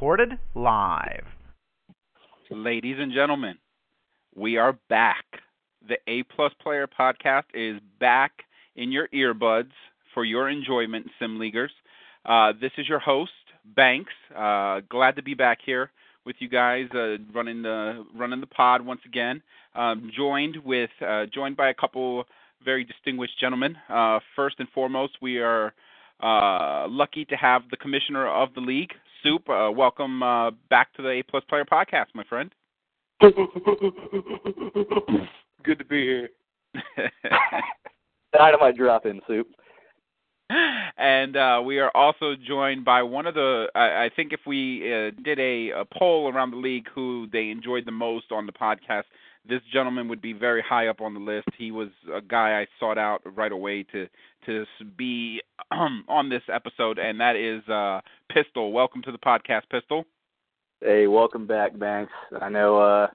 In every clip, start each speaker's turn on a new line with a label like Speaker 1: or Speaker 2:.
Speaker 1: Recorded live.
Speaker 2: Ladies and gentlemen, we are back. The A Plus Player Podcast is back in your earbuds for your enjoyment, Sim Leaguers. Uh, this is your host, Banks. Uh, glad to be back here with you guys, uh, running the running the pod once again. Um, joined with uh, joined by a couple very distinguished gentlemen. Uh, first and foremost, we are uh, lucky to have the commissioner of the league, Soup. Uh, welcome uh, back to the A Plus Player Podcast, my friend.
Speaker 3: Good to be here.
Speaker 4: Dynamite drop in soup.
Speaker 2: and uh, we are also joined by one of the. I, I think if we uh, did a, a poll around the league who they enjoyed the most on the podcast, this gentleman would be very high up on the list. He was a guy I sought out right away to to be um, on this episode, and that is uh, Pistol. Welcome to the podcast, Pistol.
Speaker 4: Hey, welcome back, Banks. I know uh,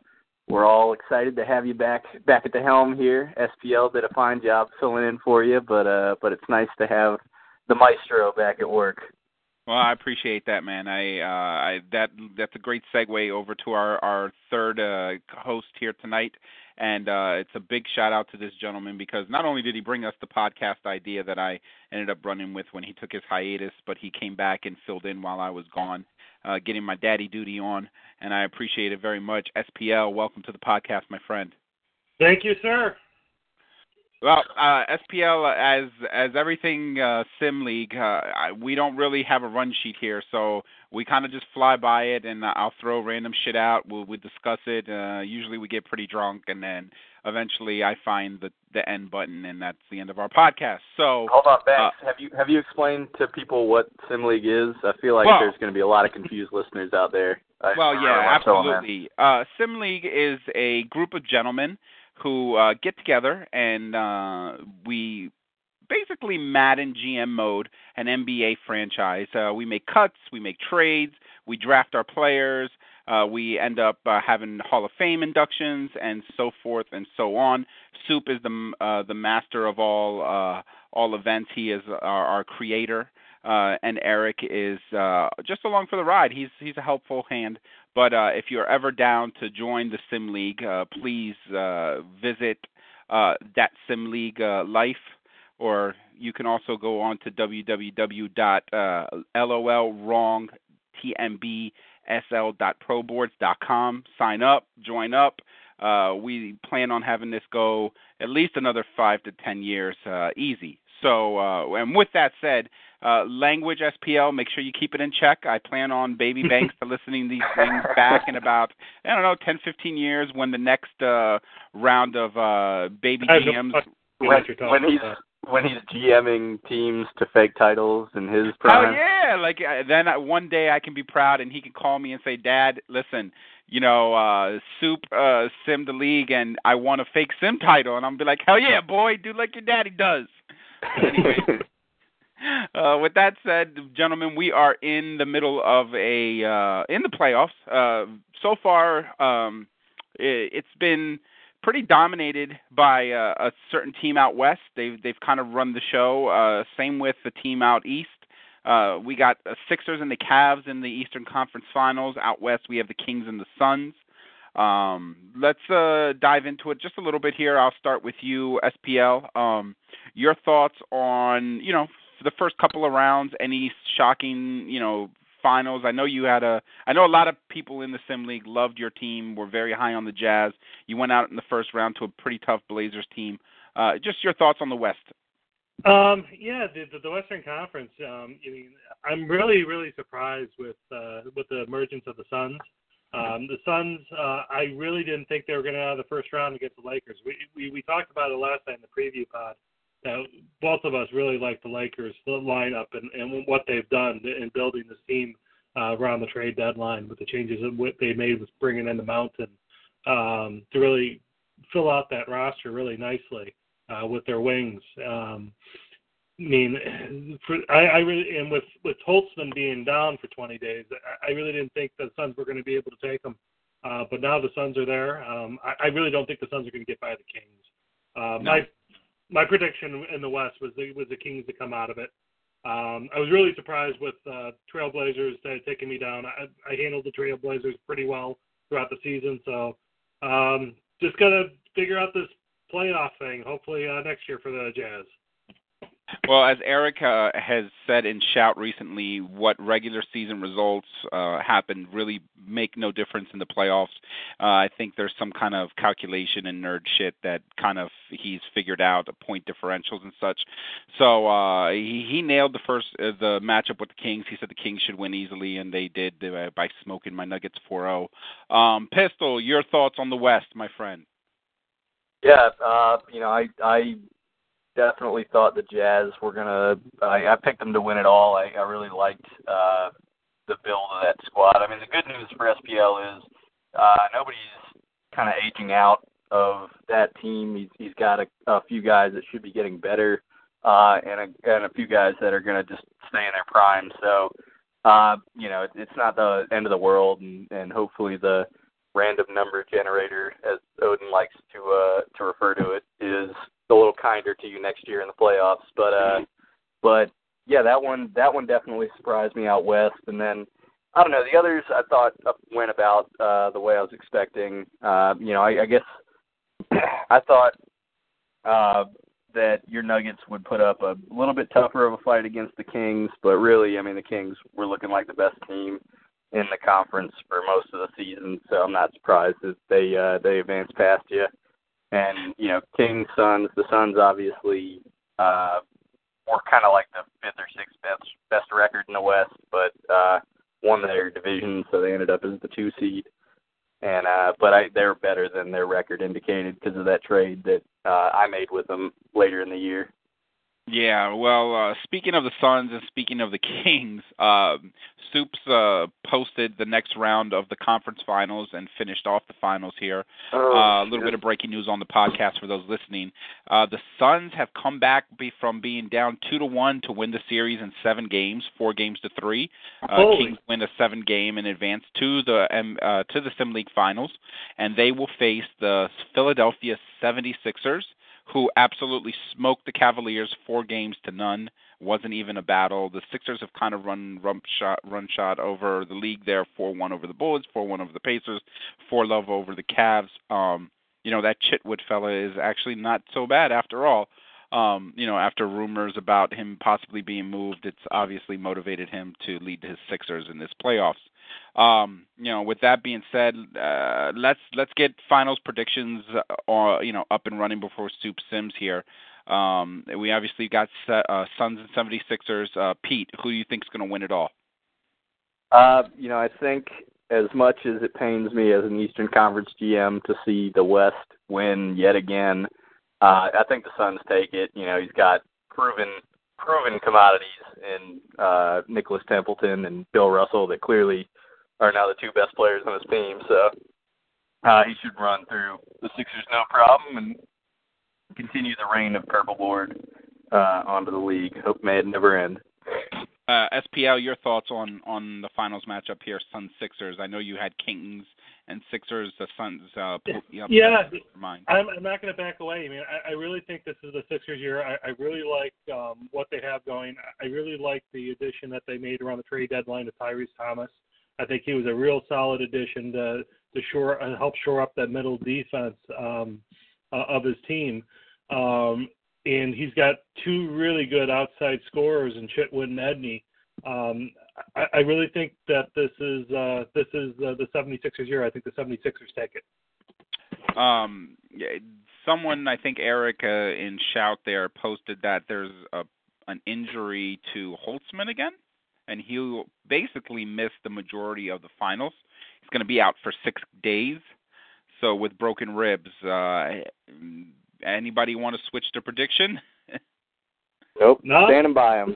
Speaker 4: we're all excited to have you back back at the helm here. SPL did a fine job filling in for you, but uh, but it's nice to have the maestro back at work.
Speaker 2: Well, I appreciate that, man. I, uh, I that that's a great segue over to our our third uh, host here tonight, and uh, it's a big shout out to this gentleman because not only did he bring us the podcast idea that I ended up running with when he took his hiatus, but he came back and filled in while I was gone, uh, getting my daddy duty on, and I appreciate it very much. SPL, welcome to the podcast, my friend.
Speaker 3: Thank you, sir.
Speaker 2: Well, uh, SPL as as everything uh, Sim League, uh, we don't really have a run sheet here, so we kind of just fly by it, and I'll throw random shit out. We'll we discuss it. Uh, usually, we get pretty drunk, and then eventually, I find the the end button, and that's the end of our podcast. So
Speaker 4: hold on, Banks. Uh, have you have you explained to people what Sim League is? I feel like
Speaker 2: well,
Speaker 4: there's going to be a lot of confused listeners out there. I
Speaker 2: well, yeah, absolutely. Uh, Sim League is a group of gentlemen who uh, get together and uh, we basically Madden GM mode an NBA franchise. Uh, we make cuts, we make trades, we draft our players, uh, we end up uh, having Hall of Fame inductions and so forth and so on. Soup is the uh, the master of all uh, all events. He is our, our creator. Uh, and Eric is uh, just along for the ride. He's he's a helpful hand but uh, if you're ever down to join the Sim League, uh, please uh, visit uh, that Sim League uh, Life, or you can also go on to www.lolwrongtmbsl.proboards.com. Sign up, join up. Uh, we plan on having this go at least another five to ten years, uh, easy. So, uh, and with that said, uh, language SPL, make sure you keep it in check. I plan on Baby Banks to listening these things back in about I don't know 10, 15 years when the next uh, round of uh, baby GMs.
Speaker 4: When, when he's when he's GMing teams to fake titles in his prime.
Speaker 2: Oh yeah, like uh, then I, one day I can be proud and he can call me and say, "Dad, listen, you know, uh Soup uh sim the league and I want a fake sim title." And I'm be like, "Hell yeah, boy, do like your daddy does." Anyway. Uh, with that said, gentlemen, we are in the middle of a uh, in the playoffs. Uh, so far, um, it, it's been pretty dominated by uh, a certain team out west. They've they've kind of run the show. Uh, same with the team out east. Uh, we got the Sixers and the Cavs in the Eastern Conference Finals. Out west, we have the Kings and the Suns. Um, let's uh, dive into it just a little bit here. I'll start with you, SPL. Um, your thoughts on you know the first couple of rounds, any shocking, you know, finals? I know you had a. I know a lot of people in the Sim League loved your team, were very high on the Jazz. You went out in the first round to a pretty tough Blazers team. Uh, just your thoughts on the West.
Speaker 3: Um, yeah, the, the, Western Conference. Um, I mean, I'm really, really surprised with uh, with the emergence of the Suns. Um, the Suns, uh, I really didn't think they were going to out of the first round against the Lakers. We, we we talked about it last night in the preview pod that both of us really like the Lakers the lineup and, and what they've done in building this team uh, around the trade deadline with the changes that they made with bringing in the Mountain um, to really fill out that roster really nicely uh, with their wings. Um, I mean, for, I, I really and with with Holtman being down for 20 days, I, I really didn't think the Suns were going to be able to take him. Uh, but now the Suns are there. Um, I, I really don't think the Suns are going to get by the Kings. Uh, no. My my prediction in the West was the, was the Kings to come out of it. Um, I was really surprised with uh, Trailblazers taking me down. I, I handled the Trailblazers pretty well throughout the season, so um, just gotta figure out this playoff thing. Hopefully uh, next year for the Jazz.
Speaker 2: Well, as Eric uh, has said in Shout recently, what regular season results uh, happen really make no difference in the playoffs. Uh, I think there's some kind of calculation and nerd shit that kind of he's figured out, point differentials and such. So uh, he, he nailed the first uh, the matchup with the Kings. He said the Kings should win easily, and they did uh, by smoking my Nuggets 4-0. Um, Pistol, your thoughts on the West, my friend?
Speaker 4: Yeah, uh, you know, I I definitely thought the Jazz were gonna. I, I picked them to win it all. I, I really liked uh, the build of that squad. I mean, the good news for SPL is uh, nobody's kind of aging out of that team. He's he's got a, a few guys that should be getting better, uh, and a and a few guys that are gonna just stay in their prime. So, uh, you know, it, it's not the end of the world, and and hopefully the random number generator, as Odin likes to uh, to refer to it, is a little kinder to you next year in the playoffs. But uh, but yeah, that one that one definitely surprised me out west. And then I don't know the others. I thought went about uh, the way I was expecting. Uh, you know, I, I guess I thought uh, that your Nuggets would put up a little bit tougher of a fight against the Kings, but really, I mean, the Kings were looking like the best team in the conference for most of the season, so I'm not surprised that they uh, they advanced past you. And you know, Kings, Suns. The Suns obviously uh, were kind of like the fifth or sixth best best record in the West, but uh, won their division, so they ended up as the two seed. And uh, but I they're better than their record indicated because of that trade that uh, I made with them later in the year.
Speaker 2: Yeah, well, uh, speaking of the Suns and speaking of the Kings, uh, Soups uh, posted the next round of the conference finals and finished off the finals here.
Speaker 4: Oh,
Speaker 2: uh, a little bit of breaking news on the podcast for those listening. Uh, the Suns have come back be, from being down two to one to win the series in seven games, four games to three. Uh, Kings win a seven game and advance to the um, uh, to the Sim League finals, and they will face the Philadelphia 76ers who absolutely smoked the Cavaliers four games to none. Wasn't even a battle. The Sixers have kind of run rump shot, run shot over the league there, four one over the Bullets, four one over the Pacers, four love over the Cavs. Um, you know that Chitwood fella is actually not so bad after all. Um, you know, after rumors about him possibly being moved, it's obviously motivated him to lead his Sixers in this playoffs. Um, you know, with that being said, uh, let's let's get finals predictions, uh, you know, up and running before Soup Sims here. Um, we obviously got uh, Suns and 76ers. Uh, Pete, who do you think is going to win it all?
Speaker 4: Uh, you know, I think as much as it pains me as an Eastern Conference GM to see the West win yet again, uh, I think the Suns take it. You know, he's got proven proven commodities in uh, Nicholas Templeton and Bill Russell that clearly are now the two best players on his team. So uh, he should run through the Sixers no problem and continue the reign of purple board uh, onto the league. Hope may it never end.
Speaker 2: Uh, SPL, your thoughts on on the finals matchup here, Suns Sixers. I know you had Kings and Sixers, the Suns. Uh,
Speaker 3: yeah, I'm, I'm not going to back away. I mean, I, I really think this is the Sixers year. I, I really like um, what they have going. I really like the addition that they made around the trade deadline to Tyrese Thomas. I think he was a real solid addition to to shore uh, help shore up that middle defense um, uh, of his team. Um, and he's got two really good outside scorers in Chitwood and Edney. Um, I, I really think that this is uh, this is uh, the 76ers year. I think the 76ers take it.
Speaker 2: Um, someone, I think Eric uh, in Shout there posted that there's a, an injury to Holtzman again, and he'll basically miss the majority of the finals. He's going to be out for six days. So with broken ribs, uh, anybody want to switch to prediction?
Speaker 4: Nope.
Speaker 3: No?
Speaker 4: Standing by him.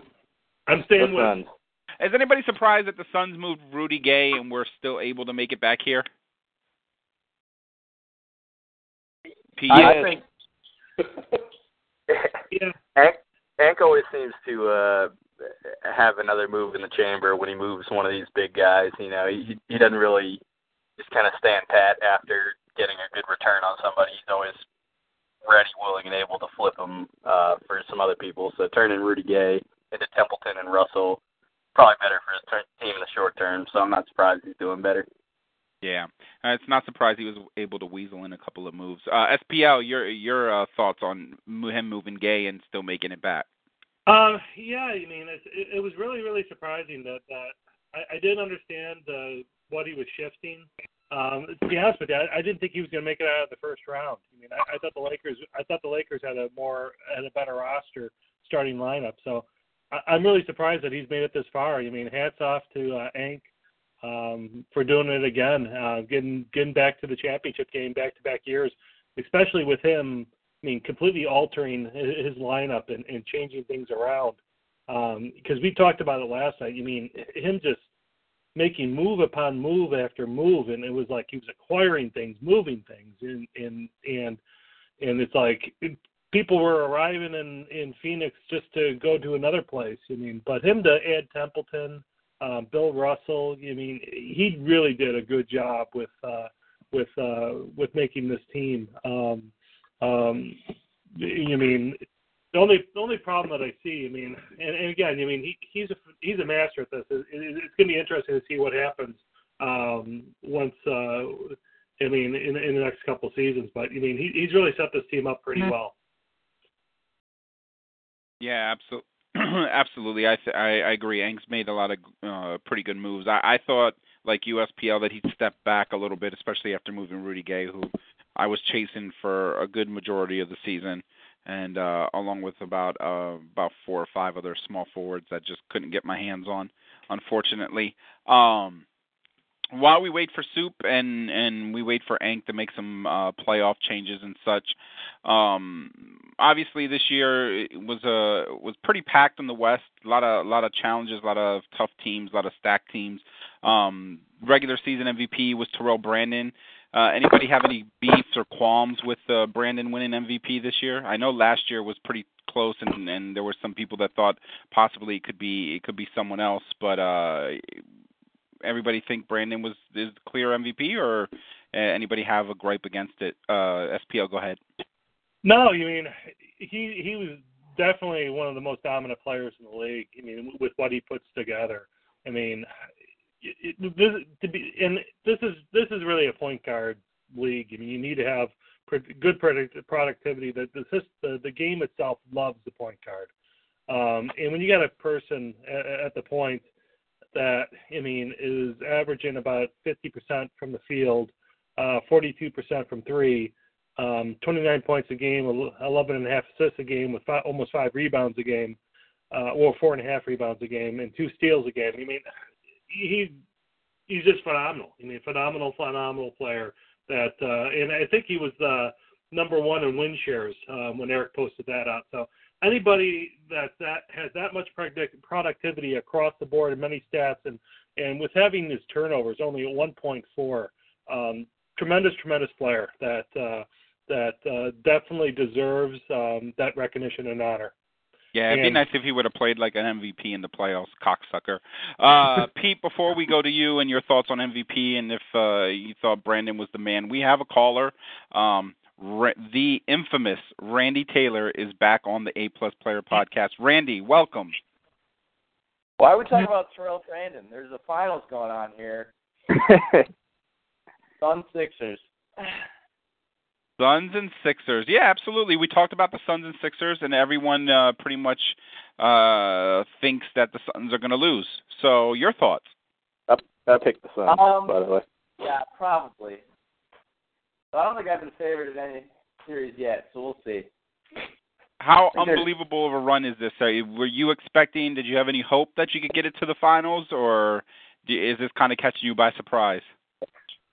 Speaker 3: I'm staying
Speaker 4: The
Speaker 3: with.
Speaker 4: Suns.
Speaker 2: Is anybody surprised that the Suns moved Rudy Gay and we're still able to make it back here? Pete?
Speaker 4: I think
Speaker 3: Yeah.
Speaker 4: Hank, always seems to uh have another move in the chamber when he moves one of these big guys. You know, he he doesn't really just kind of stand pat after getting a good return on somebody. He's always ready, willing, and able to flip him uh, for some other people. So turning Rudy Gay into Templeton and Russell probably better for his ter- team in the short term. So I'm not surprised he's doing better.
Speaker 2: Yeah, uh, it's not surprised he was able to weasel in a couple of moves. Uh, SPL, your your uh, thoughts on him moving Gay and still making it back?
Speaker 3: Uh, yeah, I mean, it, it, it was really, really surprising that that I, I didn't understand uh, what he was shifting. Um, to be honest with you, I, I didn't think he was going to make it out of the first round. I mean, I, I thought the Lakers, I thought the Lakers had a more had a better roster starting lineup. So I, I'm really surprised that he's made it this far. I mean, hats off to uh, Ank um, for doing it again, uh, getting getting back to the championship game back to back years, especially with him. I mean, completely altering his his lineup and, and changing things around. Because we talked about it last night. You mean him just making move upon move after move, and it was like he was acquiring things, moving things, and and and and it's like people were arriving in in Phoenix just to go to another place. I mean, but him to add Templeton, um, Bill Russell. I mean, he really did a good job with uh, with uh, with making this team. Um, um, you mean the only the only problem that I see, I mean, and, and again, I mean, he he's a he's a master at this. It, it, it's going to be interesting to see what happens um, once. Uh, I mean, in in the next couple of seasons, but I mean, he, he's really set this team up pretty well.
Speaker 2: Yeah, absolutely. Absolutely, I, th- I I agree. Ang's made a lot of uh, pretty good moves. I, I thought, like USPL, that he'd step back a little bit, especially after moving Rudy Gay, who I was chasing for a good majority of the season, and uh, along with about uh, about four or five other small forwards that just couldn't get my hands on, unfortunately. Um, while we wait for Soup and and we wait for Ank to make some uh, playoff changes and such, um, obviously this year was uh, was pretty packed in the West. A lot of a lot of challenges, a lot of tough teams, a lot of stacked teams. Um, regular season MVP was Terrell Brandon. Uh, anybody have any beefs or qualms with uh, Brandon winning MVP this year? I know last year was pretty close, and, and there were some people that thought possibly it could be it could be someone else. But uh, everybody think Brandon was is clear MVP, or uh, anybody have a gripe against it? Uh, SPL, go ahead.
Speaker 3: No, you mean he he was definitely one of the most dominant players in the league. I mean, with what he puts together. I mean, it, this, to be and this is this is really a point guard league. I mean, you need to have good product, productivity. The, the the the game itself loves the point guard. Um, and when you got a person at, at the point that I mean is averaging about 50% from the field, uh, 42% from three, um, 29 points a game, 11 and a half assists a game, with five, almost five rebounds a game, uh, or four and a half rebounds a game, and two steals a game. I mean, he he's just phenomenal. I mean, phenomenal, phenomenal player. That uh, and I think he was the number one in win shares um, when Eric posted that out. So anybody that that has that much productivity across the board in many stats, and and with having his turnovers only at 1.4, um, tremendous, tremendous player that uh, that uh, definitely deserves um, that recognition and honor.
Speaker 2: Yeah, it'd be nice if he would have played like an MVP in the playoffs, cocksucker. Uh, Pete, before we go to you and your thoughts on MVP and if uh, you thought Brandon was the man, we have a caller. Um, Ra- the infamous Randy Taylor is back on the A Plus Player Podcast. Randy, welcome.
Speaker 5: Why are we talking about Terrell Brandon? There's a finals going on here. Sun Sixers.
Speaker 2: Suns and Sixers. Yeah, absolutely. We talked about the Suns and Sixers, and everyone uh, pretty much uh, thinks that the Suns are going to lose. So, your thoughts?
Speaker 4: I picked the Suns,
Speaker 5: Um,
Speaker 4: by the way.
Speaker 5: Yeah, probably. So I don't think I've been favored in any series yet, so we'll see.
Speaker 2: How
Speaker 5: I think there's-
Speaker 2: unbelievable of a run is this? Are you, were you expecting? Did you have any hope that you could get it to the finals, or is this kind of catching you by surprise?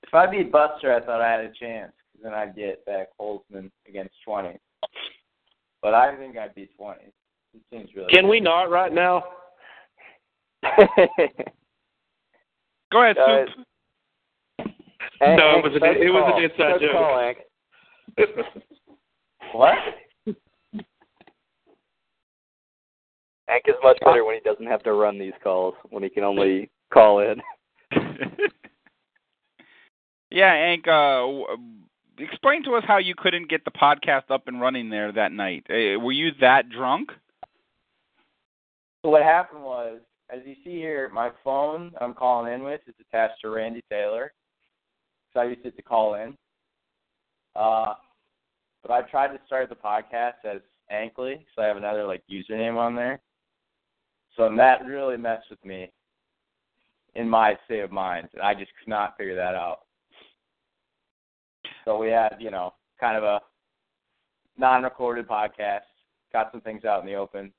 Speaker 5: If I beat Buster, I thought I had a chance, 'cause then I'd get back Holzman against 20. But I think I'd beat 20. It seems really.
Speaker 3: Can we not right now?
Speaker 2: Go ahead,
Speaker 4: Uh,
Speaker 2: Soup.
Speaker 4: Hank,
Speaker 3: No, it
Speaker 4: Hank,
Speaker 3: was a- it was an
Speaker 4: call.
Speaker 3: inside joke.
Speaker 4: call, Hank.
Speaker 5: What?
Speaker 4: Hank is much better when he doesn't have to run these calls, when he can only call in.
Speaker 2: yeah, Hank. Uh, w- explain to us how you couldn't get the podcast up and running there that night. Uh, were you that drunk?
Speaker 5: So what happened was, as you see here, my phone I'm calling in with is attached to Randy Taylor. I used it to call in. Uh, but I tried to start the podcast as Ankley, so I have another like username on there. So that really messed with me in my state of mind, and I just could not figure that out. So we had, you know, kind of a non-recorded podcast. Got some things out in the open.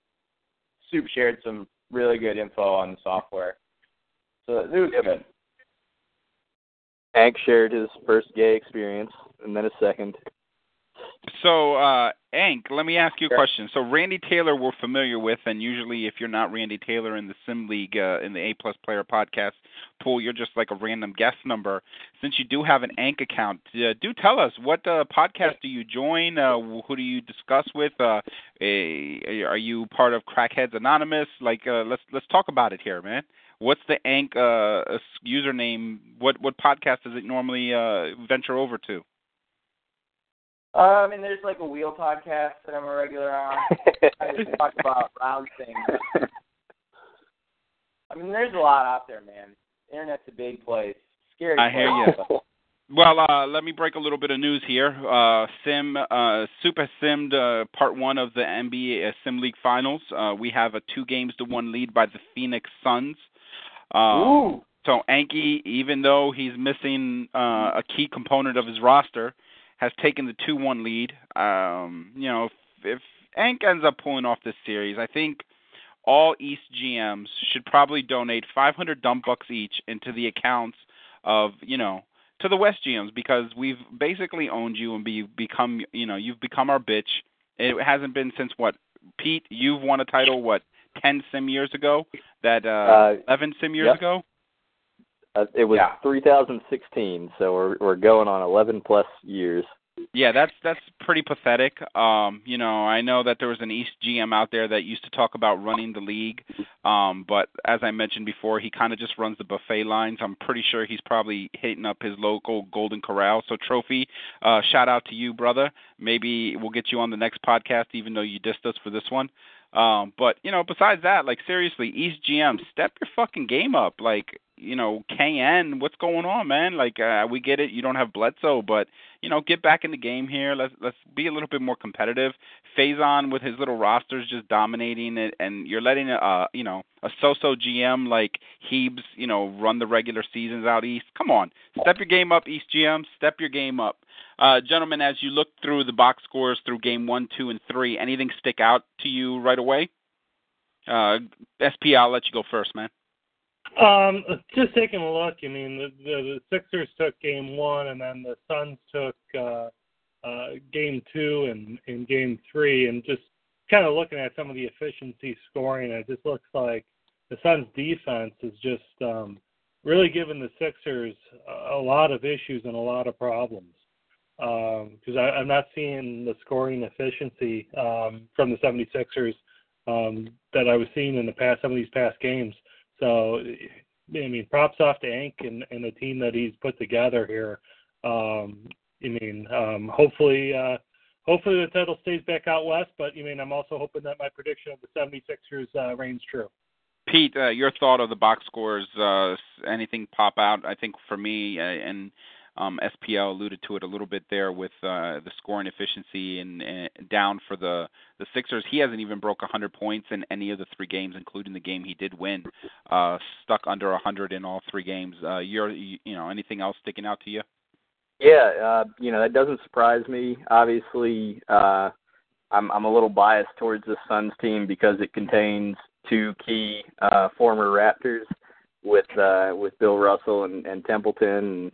Speaker 5: Soup shared some really good info on the software. So it was good.
Speaker 4: Hank shared his first gay experience, and then a second.
Speaker 2: So, uh, Hank, let me ask you a question. So, Randy Taylor, we're familiar with, and usually, if you're not Randy Taylor in the Sim League uh, in the A Plus Player Podcast pool, you're just like a random guest number. Since you do have an Ank account, uh, do tell us what uh, podcast do you join? Uh, who do you discuss with? Uh, a, are you part of Crackheads Anonymous? Like, uh, let's let's talk about it here, man. What's the Ank uh, uh, username? What what podcast does it normally uh, venture over to?
Speaker 5: Uh, I mean, there's like a wheel podcast that I'm a regular on. I just talk about round things. I mean, there's a lot out there, man. Internet's a big place. Scary.
Speaker 2: I hear
Speaker 5: place,
Speaker 2: ya.
Speaker 5: but-
Speaker 2: Well, uh, let me break a little bit of news here. Uh, Sim, uh, Super Simmed uh, Part One of the NBA uh, Sim League Finals. Uh, we have a two games to one lead by the Phoenix Suns. Um, so Anki, even though he's missing uh, a key component of his roster, has taken the two-one lead. Um, you know, if, if Ank ends up pulling off this series, I think all East GMs should probably donate 500 dump bucks each into the accounts of you know to the West GMs because we've basically owned you and be become you know you've become our bitch. It hasn't been since what Pete. You've won a title what ten sim years ago. That uh,
Speaker 4: Uh,
Speaker 2: eleven sim years
Speaker 4: yep.
Speaker 2: ago.
Speaker 4: Uh, it was
Speaker 5: Yeah.
Speaker 4: 3016, so we're we're going on 11 plus years.
Speaker 2: Yeah, that's that's pretty pathetic. Um, you know, I know that there was an East GM out there that used to talk about running the league, um, but as I mentioned before, he kind of just runs the buffet lines. I'm pretty sure he's probably hitting up his local Golden Corral. So, Trophy, uh, shout out to you, brother. Maybe we'll get you on the next podcast, even though you dissed us for this one. Um, but you know, besides that, like seriously, East GM, step your fucking game up. Like, you know, KN, what's going on, man? Like, uh, we get it, you don't have Bledsoe, but you know, get back in the game here. Let's let's be a little bit more competitive. Faison with his little rosters just dominating it, and you're letting uh you know a so-so GM like Hebes you know run the regular seasons out east. Come on, step your game up, East GM. Step your game up, uh, gentlemen. As you look through the box scores through game one, two, and three, anything stick out to you right away? Uh, SP, I'll let you go first, man.
Speaker 3: Um, just taking a look. I mean, the, the, the Sixers took game one, and then the Suns took uh, uh, game two and, and game three, and just kind of looking at some of the efficiency scoring, it just looks like the Suns' defense is just um, really giving the Sixers a, lot of issues and a lot of problems. Because I I'm not seeing the scoring efficiency um, from the 76ers um, that I was seeing in the past some of these past games. So, I mean, props off to Ank and, and the team that he's put together here. Um, I mean, um, hopefully, uh, hopefully the title stays back out west. But I mean, I'm also hoping that my prediction of the 76ers uh, reigns true.
Speaker 2: Pete, uh, your thought of the box scores? Uh, anything pop out? I think for me, uh, and um, SPL alluded to it a little bit there with uh, the scoring efficiency and, and down for the the Sixers. He hasn't even broke 100 points in any of the three games, including the game he did win. Uh, stuck under 100 in all three games. Uh, you're, you, you know, anything else sticking out to you?
Speaker 4: Yeah, uh, you know that doesn't surprise me. Obviously, uh, I'm I'm a little biased towards the Suns team because it contains two key uh, former Raptors with uh, with Bill Russell and, and Templeton, and,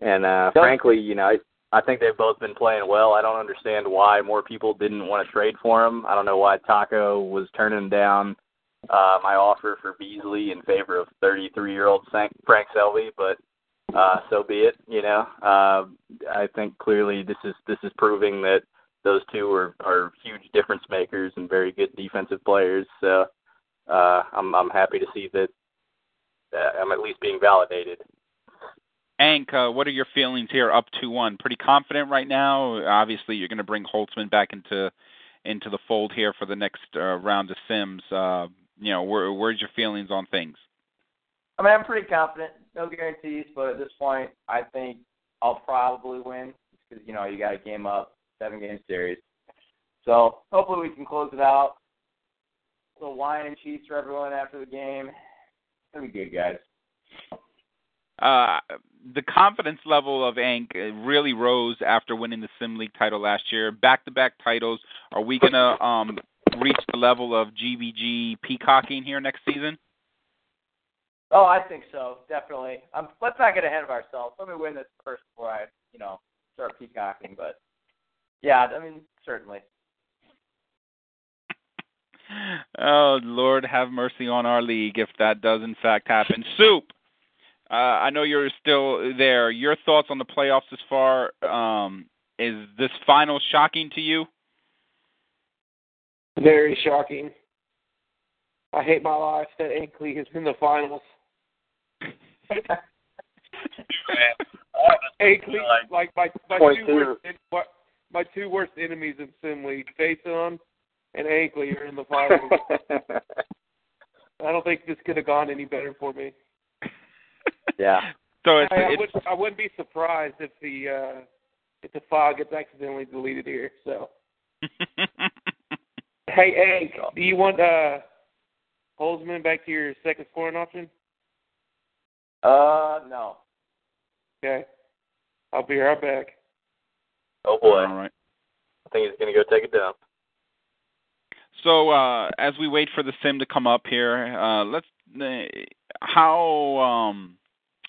Speaker 4: and uh, frankly, you know I I think they've both been playing well. I don't understand why more people didn't want to trade for him. I don't know why Taco was turning down uh, my offer for Beasley in favor of 33-year-old Frank Selby, but uh, so be it. You know, uh, I think clearly this is this is proving that those two are are huge difference makers and very good defensive players. So uh, I'm I'm happy to see that uh, I'm at least being validated.
Speaker 2: Hank, uh, what are your feelings here? Up two one, pretty confident right now. Obviously, you're going to bring Holtzman back into into the fold here for the next uh, round of Sims. Uh, you know, where, where's your feelings on things?
Speaker 5: I mean, I'm pretty confident. No guarantees, but at this point, I think I'll probably win because you know you got a game up, seven game series. So hopefully we can close it out. A little wine and cheese for everyone after the game. Gonna be good, guys.
Speaker 2: Uh, the confidence level of Ank really rose after winning the Sim League title last year. Back-to-back titles. Are we gonna um, reach the level of GBG peacocking here next season?
Speaker 5: Oh, I think so, definitely. Um, let's not get ahead of ourselves. Let me win this first before I, you know, start peacocking. But yeah, I mean, certainly.
Speaker 2: oh Lord, have mercy on our league if that does in fact happen. Soup. Uh, I know you're still there. Your thoughts on the playoffs this far? Um, is this final shocking to you?
Speaker 6: Very shocking. I hate my life that Ankley is in the finals. Ankley, like my my two, two worst my two worst enemies in Sim League, Faison and Ankley, are in the finals. I don't think this could have gone any better for me.
Speaker 4: Yeah.
Speaker 2: So it's,
Speaker 6: I, I,
Speaker 2: it's,
Speaker 6: would, I wouldn't be surprised if the uh, if the fog gets accidentally deleted here. So. hey, Hank, do you want uh, Holzman back to your second scoring option?
Speaker 5: Uh, no.
Speaker 6: Okay. I'll be right back.
Speaker 4: Oh boy.
Speaker 2: All right.
Speaker 4: I think he's gonna go take a dump.
Speaker 2: So uh, as we wait for the sim to come up here, uh, let's uh, how um,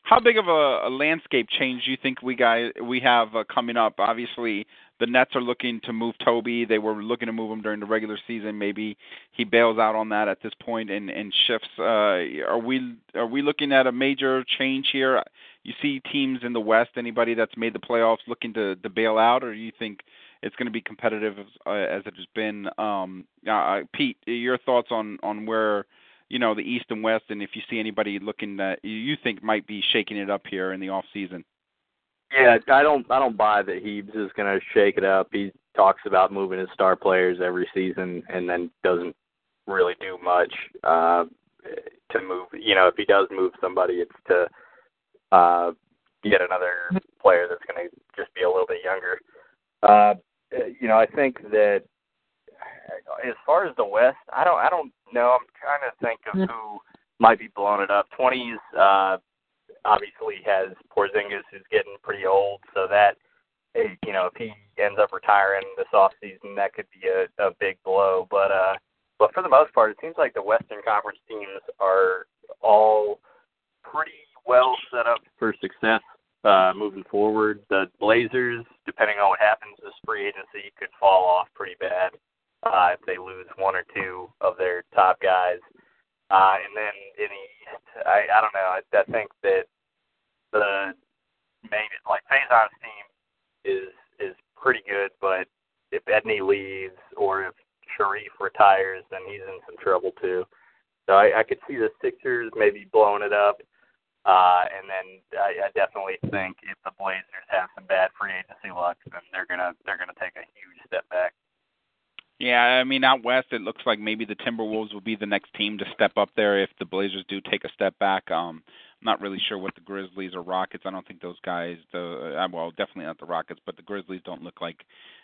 Speaker 2: how big of a, a landscape change do you think we guys we have uh, coming up? Obviously, the Nets are looking to move Toby. They were looking to move him during the regular season. Maybe he bails out on that at this point and, and shifts. Uh, are we are we looking at a major change here? You see teams in the West, anybody that's made the playoffs looking to, to bail out, or you think it's going to be competitive as, uh, as it has been? Um, uh, Pete, your thoughts on on where you know the East and West, and if you see anybody looking that you think might be shaking it up here in the off season.
Speaker 4: Yeah, I don't I don't buy that Heebs is going to shake it up. He talks about moving his star players every season and then doesn't really do much uh to move. You know, if he does move somebody, it's to uh get another player that's going to just be a little bit younger. Uh you know, I think that as far as the West, I don't I don't know. I'm trying to think of who might be blowing it up. Twenties uh obviously has Porzingis who's getting pretty old, so that eh, you know if he ends up retiring this off season, that could be a, a big blow. But uh, but for the most part, it seems like the Western Conference teams are all pretty well set up for success uh, moving forward. The Blazers, depending on what happens this free agency, could fall off pretty bad uh, if they lose one or two of their top guys. Uh, and then in the East, I, I don't know. I, I think that the maybe like Faison's team is is pretty good, but if Edney leaves or if Sharife retires, then he's in some trouble too. So I, I could see the Sixers maybe blowing it up. Uh, and then I, I definitely think if the Blazers have some bad free agency luck, then they're gonna they're gonna take a huge step back.
Speaker 2: Yeah, I mean out west it looks like maybe the Timberwolves will be the next team to step up there if the Blazers do take a step back. Um not really sure what the Grizzlies or Rockets. I don't think those guys the uh, well, definitely not the Rockets, but the Grizzlies don't look like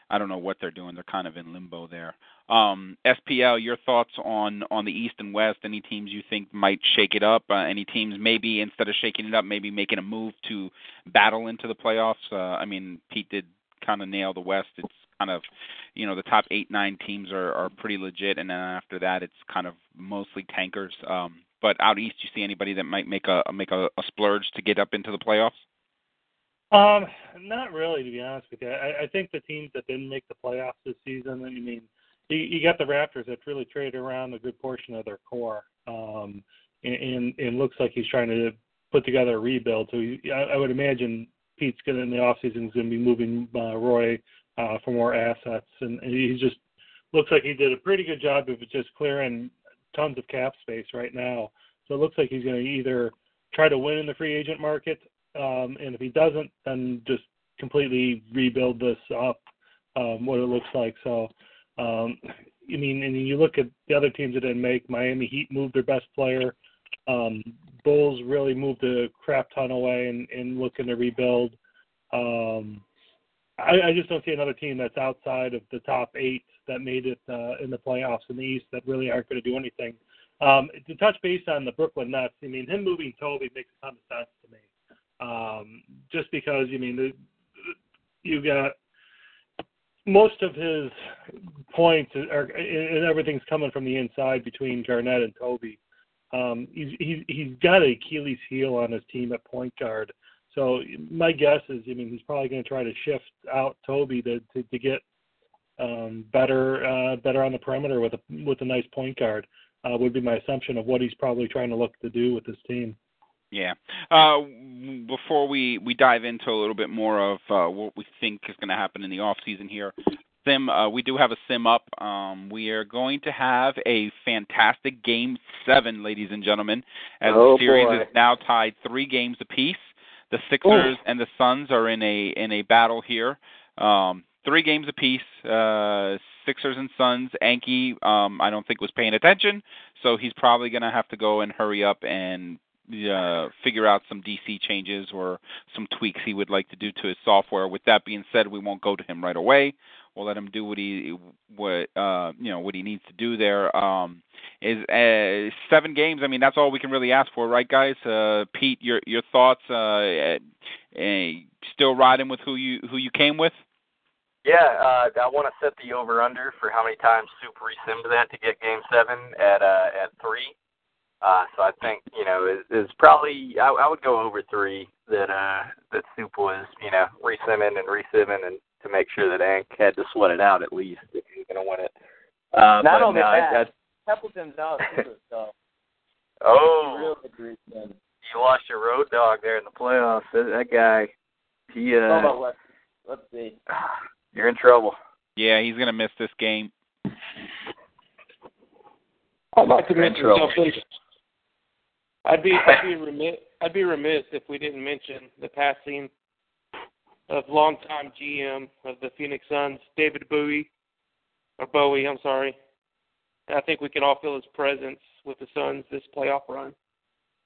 Speaker 2: I don't know what they're doing. They're kind of in limbo there. Um SPL, your thoughts on on the East and West? Any teams you think might shake it up? Uh, any teams maybe instead of shaking it up, maybe making a move to battle into the playoffs? Uh I mean, Pete did kind of nail the West. It's kind of, you know, the top eight nine teams are are pretty legit, and then after that, it's kind of mostly tankers. Um, but out east, you see anybody that might make a make a, a splurge to get up into the playoffs?
Speaker 3: Um, not really, to be honest with you. I, I think the teams that didn't make the playoffs this season. I mean, you, you got the Raptors that really traded around a good portion of their core, um, and, and looks like he's trying to put together a rebuild. So he, I, I would imagine Pete's going to in the off season is going to be moving uh, Roy uh, for more assets, and, and he just looks like he did a pretty good job of just clearing tons of cap space right now. So it looks like he's going to either try to win in the free agent market, um, and if he doesn't, then just completely rebuild this up, um, what it looks like. So, um, I mean, and you look at the other teams that didn't make. Miami Heat moved their best player. Um, Bulls really moved a crap ton away and, and looking to rebuild. Um, I, I just don't see another team that's outside of the top eight that made it uh, in the playoffs in the East that really aren't going to do anything. Um, to touch base on the Brooklyn Nets, I mean, him moving Toby makes a ton of sense to me. Um, just because, I mean, you got most of his points are, and everything's coming from the inside between Garnett and Toby. Um, he's, he's he's got a Achilles heel on his team at point guard. So my guess is, I mean, he's probably going to try to shift out Toby to to, to get um, better uh, better on the perimeter with a with a nice point guard. Uh, would be my assumption of what he's probably trying to look to do with his team.
Speaker 2: Yeah. Uh, before we we dive into a little bit more of uh, what we think is going to happen in the off season here, sim uh, we do have a sim up. Um, we are going to have a fantastic game seven, ladies and gentlemen, as
Speaker 4: oh,
Speaker 2: the series
Speaker 4: boy.
Speaker 2: is now tied three games apiece. The Sixers
Speaker 4: Ooh.
Speaker 2: and the Suns are in a in a battle here. Um, three games apiece. Uh, Sixers and Suns. Anki, um, I don't think was paying attention, so he's probably going to have to go and hurry up and uh, figure out some DC changes or some tweaks he would like to do to his software. With that being said, we won't go to him right away. We'll let him do what he what uh, you know what he needs to do there. Um, is uh, seven games? I mean, that's all we can really ask for, right, guys? Uh, Pete, your your thoughts? Uh, uh, still riding with who you who you came with?
Speaker 4: Yeah, uh, I want to set the over under for how many times Soup resimmed that to get Game Seven at uh, at three. Uh, so I think you know is, is probably I, I would go over three that uh, that Soup was you know resimming and resimming and to make sure that Ank had to sweat it out at least if he was going to win it. Uh,
Speaker 5: Not only
Speaker 4: no,
Speaker 5: that,
Speaker 4: I,
Speaker 5: Templeton's out too, so
Speaker 4: oh,
Speaker 5: real good reason.
Speaker 4: you lost your road dog there in the playoffs. That, that guy, he uh,
Speaker 5: let's see.
Speaker 4: You're in trouble.
Speaker 2: Yeah, he's gonna miss this game.
Speaker 6: I'd like to mention something. I'd be I'd be remiss I'd be remiss if we didn't mention the passing of longtime GM of the Phoenix Suns, David Bowie, or Bowie. I'm sorry. And I think we can all feel his presence with the Suns this playoff run.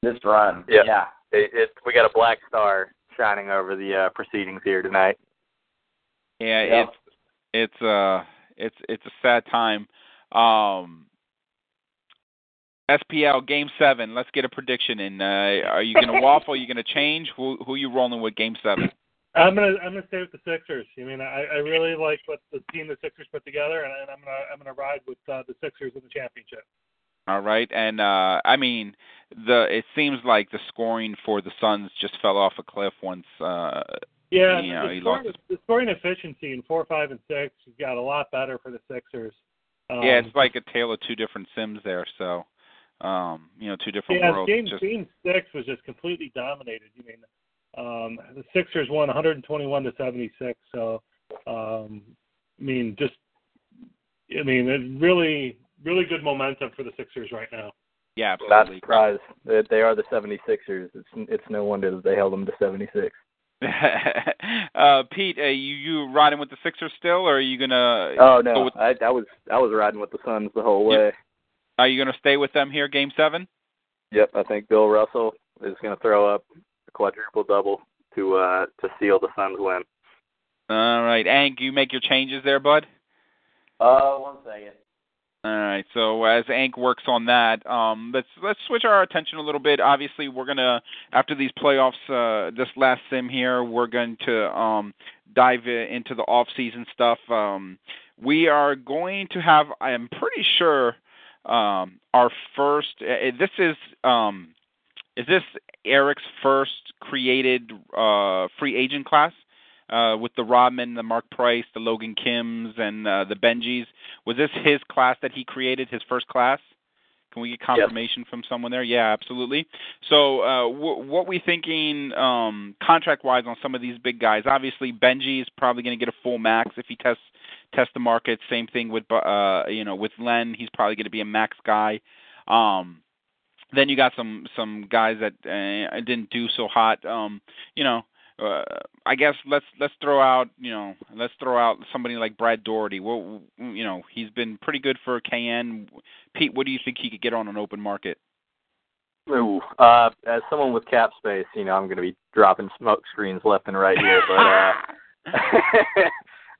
Speaker 5: This run.
Speaker 4: Yeah.
Speaker 5: Yeah.
Speaker 4: It, it, we got a black star shining over the uh, proceedings here tonight.
Speaker 2: Yeah,
Speaker 5: Yeah.
Speaker 2: it's it's uh it's it's a sad time. Um SPL Game Seven. Let's get a prediction in. Uh, are you going to waffle? Are you going to change? Who who are you rolling with Game Seven?
Speaker 3: I'm gonna I'm gonna stay with the Sixers. I mean, I, I really like what the team the Sixers put together, and, and I'm gonna I'm gonna ride with uh, the Sixers in the championship.
Speaker 2: All right, and uh I mean the it seems like the scoring for the Suns just fell off a cliff once. uh
Speaker 3: Yeah,
Speaker 2: You know,
Speaker 3: the,
Speaker 2: he
Speaker 3: scoring,
Speaker 2: lost
Speaker 3: the scoring efficiency in four, five, and six got a lot better for the Sixers. Um,
Speaker 2: Yeah, it's like a tale of two different Sims there. So, um, you know, two different
Speaker 3: yeah,
Speaker 2: worlds.
Speaker 3: game
Speaker 2: just
Speaker 3: game six was just completely dominated. You mean, um, the Sixers won 121 to 76. So, um, I mean, just I mean, it really really good momentum for the Sixers right now.
Speaker 2: yeah, absolutely.
Speaker 4: Not
Speaker 2: absolutely.
Speaker 4: surprised that they are the 76ers. It's it's no wonder that they held them to 76.
Speaker 2: uh, Pete, uh, you you riding with the Sixers still, or are you gonna?
Speaker 4: Oh
Speaker 2: go
Speaker 4: no,
Speaker 2: with-
Speaker 4: I, I was I was riding with the Suns the whole way.
Speaker 2: Are you gonna stay with them here, Game Seven?
Speaker 4: Yep, I think Bill Russell is going to throw up a quadruple double to uh to seal the Suns win.
Speaker 2: All right, Ank, you make your changes there, bud.
Speaker 5: Uh, one second.
Speaker 2: All right. So as Ank works on that, um, let's let's switch our attention a little bit. Obviously, we're gonna after these playoffs, uh, this last sim here, we're going to um, dive into the off-season stuff. Um, we are going to have, I am pretty sure, um, our first. Uh, this is um, is this Eric's first created uh, free agent class? Uh, with the Rodman, the Mark Price, the Logan Kims, and uh, the Benjis. Was this his class that he created, his first class? Can we get confirmation from someone there? Yeah, absolutely. So, uh, w- what we thinking um, contract-wise on some of these big guys? Obviously, Benji is probably going to get a full max if he tests test the market. Same thing with uh, you know with Len, he's probably going to be a max guy. Um, then you got some some guys that uh, didn't do so hot. Um, you know, uh, I guess let's let's throw out you know let's throw out somebody like Brad Daugherty. Well, you know he's been pretty good for KN. Pete, what do you think he could get on an open market?
Speaker 4: Ooh, uh, as someone with cap space, you know I'm going to be dropping smoke screens left and right here, but uh,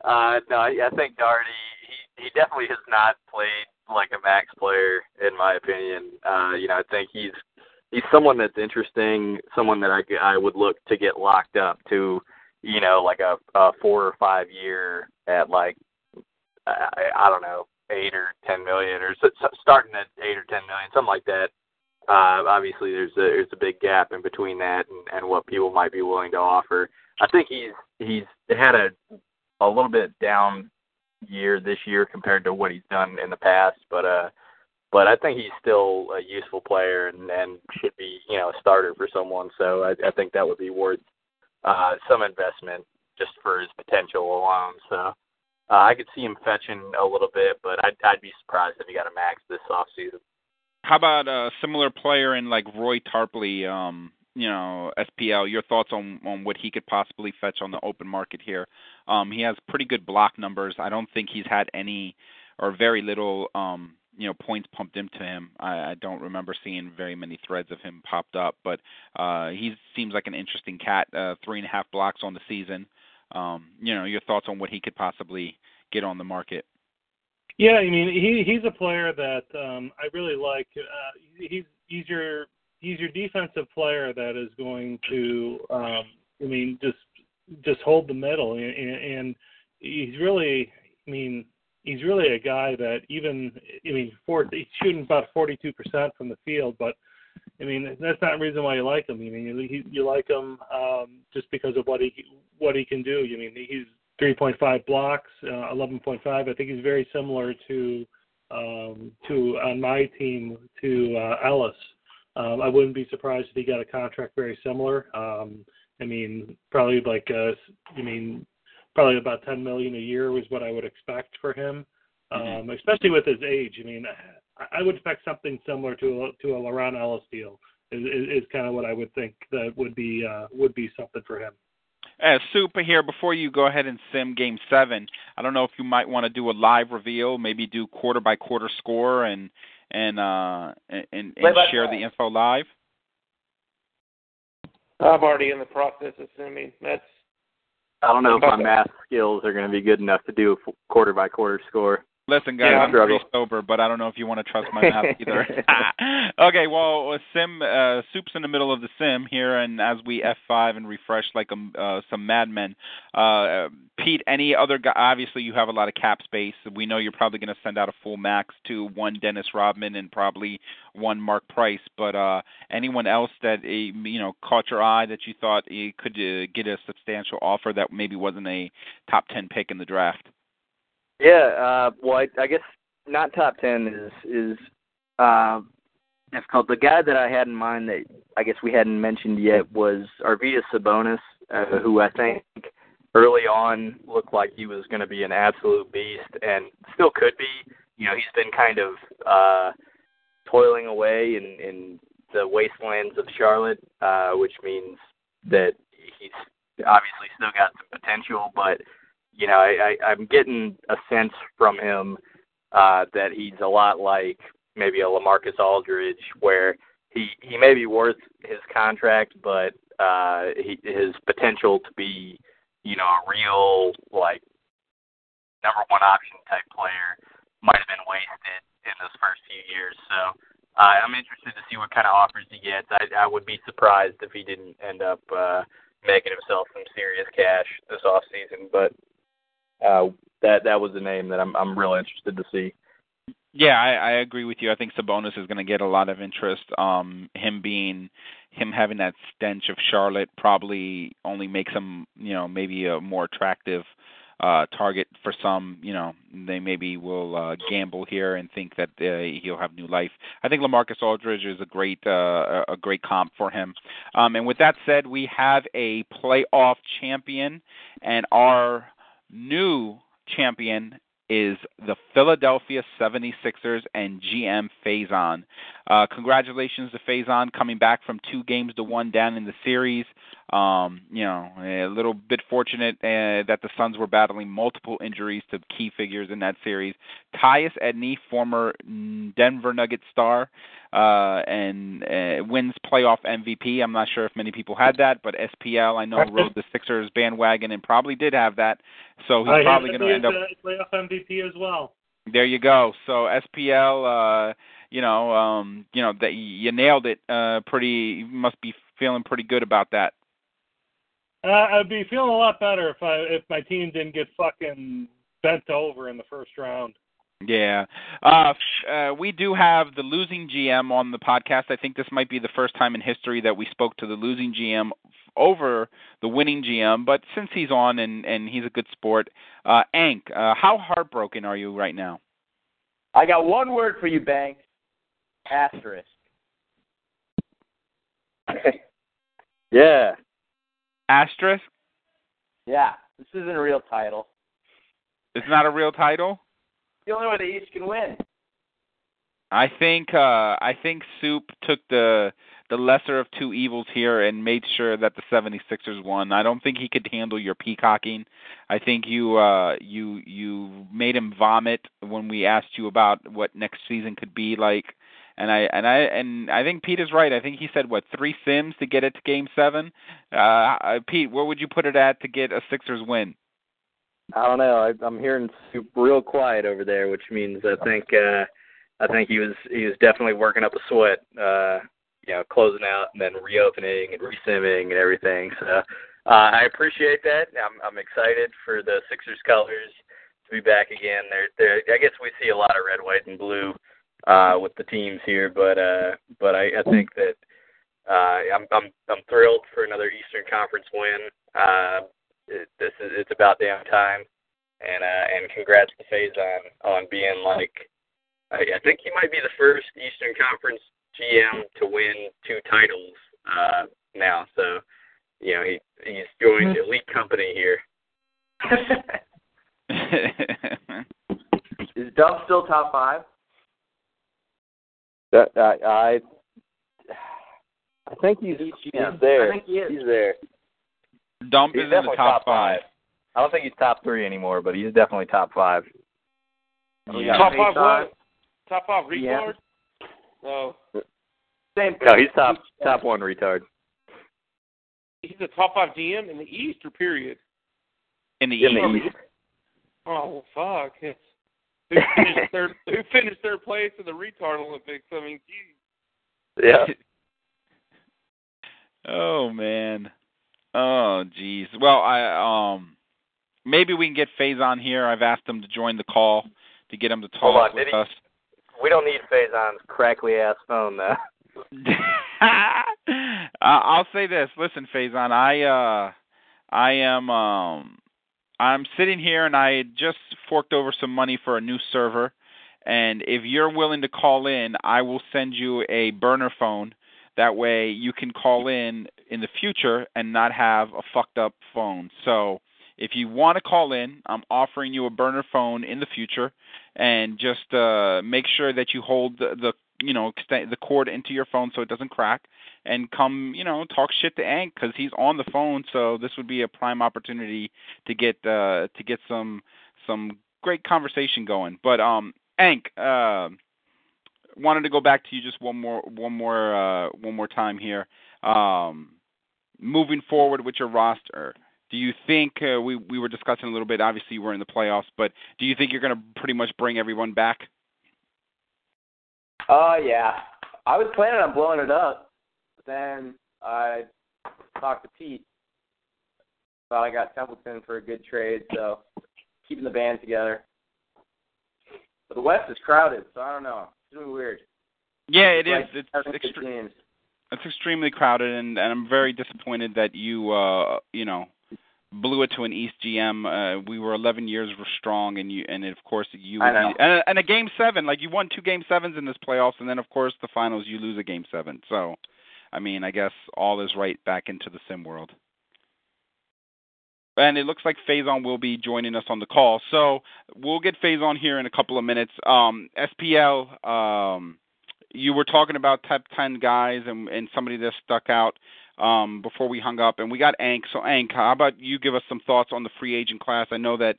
Speaker 4: uh, no, I think Daugherty he he definitely has not played like a max player in my opinion. Uh, you know I think he's he's someone that's interesting, someone that I I would look to get locked up to, you know, like a, a four or five year at like I, I don't know eight or ten million or starting at eight or ten million, something like that. Uh, obviously, there's a there's a big gap in between that and, and what people might be willing to offer. I think he's he's had a a little bit down year this year compared to what he's done in the past, but uh but I think he's still a useful player and, and should be, you know, a starter for someone. So I, I think that would be worth uh, some investment just for his potential alone. So uh, I could see him fetching a little bit, but I'd, I'd be surprised if he got a max this off season.
Speaker 2: How about a similar player in like Roy Tarpley, um, you know, SPL? Your thoughts on on what he could possibly fetch on the open market here? Um, he has pretty good block numbers. I don't think he's had any or very little um you know points pumped into him. I, I don't remember seeing very many threads of him popped up, but uh, he seems like an interesting cat. Uh, three and a half blocks on the season. Um, you know, your thoughts on what he could possibly get on the market?
Speaker 3: Yeah, I mean, he he's a player that um, I really like. Uh, he's he's your he's your defensive player that is going to, um, I mean, just just hold the middle, and, and he's really, I mean, he's really a guy that even I mean, for, he's shooting about 42% from the field, but I mean that's not a reason why you like him. I mean you, you like him um, just because of what he what he can do. I mean he's 3.5 blocks, uh, 11.5. I think he's very similar to um, to on my team to uh, Ellis. Um, I wouldn't be surprised if he got a contract very similar. Um, I mean, probably like uh, I mean probably about 10 million a year was what I would expect for him, mm-hmm. um, especially with his age. I mean, I would expect something similar to a, to a Leron Ellis deal. Is, is, is kind of what I would think that would be uh, would be something for him.
Speaker 2: Uh, Super here, before you go ahead and sim game seven, I don't know if you might want to do a live reveal, maybe do quarter by quarter score and and uh and, and share the info live.
Speaker 6: I'm already in the process of simming. That's
Speaker 4: I don't know if my math skills are going to be good enough to do a quarter by quarter score.
Speaker 2: Listen, guys, yeah, I'm pretty sober, but I don't know if you want to trust my math either. okay, well, sim uh, soup's in the middle of the sim here, and as we F5 and refresh like um, uh, some madmen, uh, Pete, any other guy? Obviously, you have a lot of cap space. We know you're probably going to send out a full max to one Dennis Rodman and probably one Mark Price. But uh, anyone else that uh, you know caught your eye that you thought you could uh, get a substantial offer that maybe wasn't a top ten pick in the draft?
Speaker 4: Yeah, uh, well, I, I guess not top ten is is uh, difficult. The guy that I had in mind that I guess we hadn't mentioned yet was Arvydas Sabonis, uh, who I think early on looked like he was going to be an absolute beast, and still could be. You know, he's been kind of uh, toiling away in, in the wastelands of Charlotte, uh, which means that he's obviously still got some potential, but you know, I, I I'm getting a sense from him uh, that he's a lot like maybe a LaMarcus Aldridge, where he he may be worth his contract, but uh, he, his potential to be, you know, a real like number one option type player might have been wasted in those first few years. So uh, I'm interested to see what kind of offers he gets. I, I would be surprised if he didn't end up uh, making himself some serious cash this off season, but uh, that that was the name that I'm I'm real interested to see.
Speaker 2: Yeah, I, I agree with you. I think Sabonis is going to get a lot of interest. Um, him being, him having that stench of Charlotte probably only makes him, you know, maybe a more attractive uh target for some you know they maybe will uh gamble here and think that uh, he'll have new life i think lamarcus aldridge is a great uh a great comp for him um and with that said we have a playoff champion and our new champion is the Philadelphia 76ers and GM Faison. Uh, congratulations to Faison coming back from two games to one down in the series. Um, you know, a little bit fortunate uh, that the Suns were battling multiple injuries to key figures in that series. Tyus Edney, former Denver Nugget star, uh, and uh, wins playoff MVP. I'm not sure if many people had that, but SPL I know rode the Sixers bandwagon and probably did have that. So he's
Speaker 3: Uh,
Speaker 2: probably going to end up.
Speaker 3: playoff MVP as well.
Speaker 2: There you go. So SPL, uh, you know, um, you know that you nailed it. Uh, pretty you must be feeling pretty good about that.
Speaker 3: Uh, I'd be feeling a lot better if I if my team didn't get fucking bent over in the first round.
Speaker 2: Yeah. Uh, f- uh, we do have the losing GM on the podcast. I think this might be the first time in history that we spoke to the losing GM over the winning GM. But since he's on and, and he's a good sport, uh, Ank, uh, how heartbroken are you right now?
Speaker 5: I got one word for you, Banks. Asterisk.
Speaker 4: yeah.
Speaker 2: Asterisk?
Speaker 5: Yeah, this isn't a real title.
Speaker 2: It's not a real title.
Speaker 5: The only way the East can win.
Speaker 2: I think uh I think Soup took the the lesser of two evils here and made sure that the 76ers won. I don't think he could handle your peacocking. I think you uh you you made him vomit when we asked you about what next season could be like. And I and I and I think Pete is right. I think he said what three sims to get it to game 7. Uh, uh Pete, where would you put it at to get a Sixers win?
Speaker 4: I don't know. I, I'm hearing real quiet over there, which means I think uh, I think he was he was definitely working up a sweat. Uh, you know, closing out and then reopening and resimming and everything. So uh, I appreciate that. I'm I'm excited for the Sixers colors to be back again. They're, they're I guess we see a lot of red, white, and blue uh, with the teams here, but uh, but I, I think that uh, I'm I'm I'm thrilled for another Eastern Conference win. Uh, it, this is it's about damn time, and uh, and congrats to Faison on being like I, I think he might be the first Eastern Conference GM to win two titles uh, now. So you know he he's joined elite company here.
Speaker 5: Is Dub still top five?
Speaker 4: That I I, I think he's
Speaker 5: He's
Speaker 4: he's
Speaker 5: GM.
Speaker 4: there.
Speaker 5: I think he is.
Speaker 4: He's there.
Speaker 2: Dump
Speaker 4: He's
Speaker 2: is in the top,
Speaker 4: top five. I don't think he's top three anymore, but he's definitely top five.
Speaker 5: Oh, we got
Speaker 6: Top five
Speaker 5: Faison.
Speaker 6: Uh, what? Top five
Speaker 5: Yeah.
Speaker 6: retard? No.
Speaker 5: Same.
Speaker 4: No, he's top top one retard.
Speaker 6: He's a top five GM in the East or period?
Speaker 2: In the
Speaker 4: In the
Speaker 2: East.
Speaker 4: East.
Speaker 6: Oh fuck. It's, who finished third who finished third place in the retard Olympics? I mean, geez.
Speaker 4: Yeah.
Speaker 2: Oh man. Oh jeez. Well, I um maybe we can get Faze on here. I've asked him to join the call to get him to
Speaker 4: Hold
Speaker 2: talk
Speaker 4: on,
Speaker 2: with
Speaker 4: did he-
Speaker 2: us.
Speaker 4: We don't need Faison's crackly ass phone though.
Speaker 2: uh, I'll say this. Listen, Faison, I uh I am um I'm sitting here and I just forked over some money for a new server and if you're willing to call in, I will send you a burner phone. That way you can call in in the future and not have a fucked up phone. So, if you want to call in, I'm offering you a burner phone in the future and just uh make sure that you hold the, the you know extend the cord into your phone so it doesn't crack and come you know talk shit to Ank because he's on the phone so this would be a prime opportunity to get uh to get some some great conversation going. But um Ank uh wanted to go back to you just one more one more uh one more time here. Um moving forward with your roster do you think uh, we we were discussing a little bit obviously we're in the playoffs but do you think you're going to pretty much bring everyone back
Speaker 5: Uh, yeah. I was planning on blowing it up, but then I talked to Pete. Thought I got Templeton for a good trade, so keeping the band together. But the West is crowded, so I don't know. It's really weird.
Speaker 2: Yeah, it is.
Speaker 5: like
Speaker 2: It's
Speaker 5: having good
Speaker 2: it's extremely crowded, and, and I'm very disappointed that you, uh, you know, blew it to an East GM. Uh, we were 11 years strong, and you, and of course you, and, and a game seven, like you won two game sevens in this playoffs, and then of course the finals you lose a game seven. So, I mean, I guess all is right back into the sim world. And it looks like Faison will be joining us on the call. So we'll get Faison here in a couple of minutes. Um, SPL, um, you were talking about top 10 guys and, and somebody that stuck out um, before we hung up, and we got Ank. So Ank, how about you give us some thoughts on the free agent class? I know that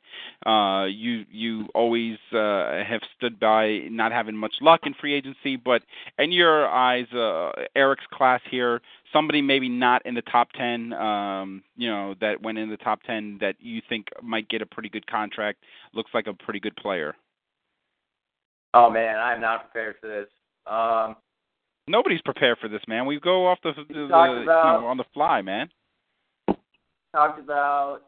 Speaker 2: uh, you you always uh, have stood by not having much luck in free agency, but in your eyes, uh, Eric's class here, somebody maybe not in the top ten, um, you know, that went in the top ten that you think might get a pretty good contract, looks like a pretty good player.
Speaker 5: Oh man, I'm not prepared for this. Um,
Speaker 2: Nobody's prepared for this, man. We go off the, the, the
Speaker 5: talked
Speaker 2: you know, on the fly, man.
Speaker 5: talked about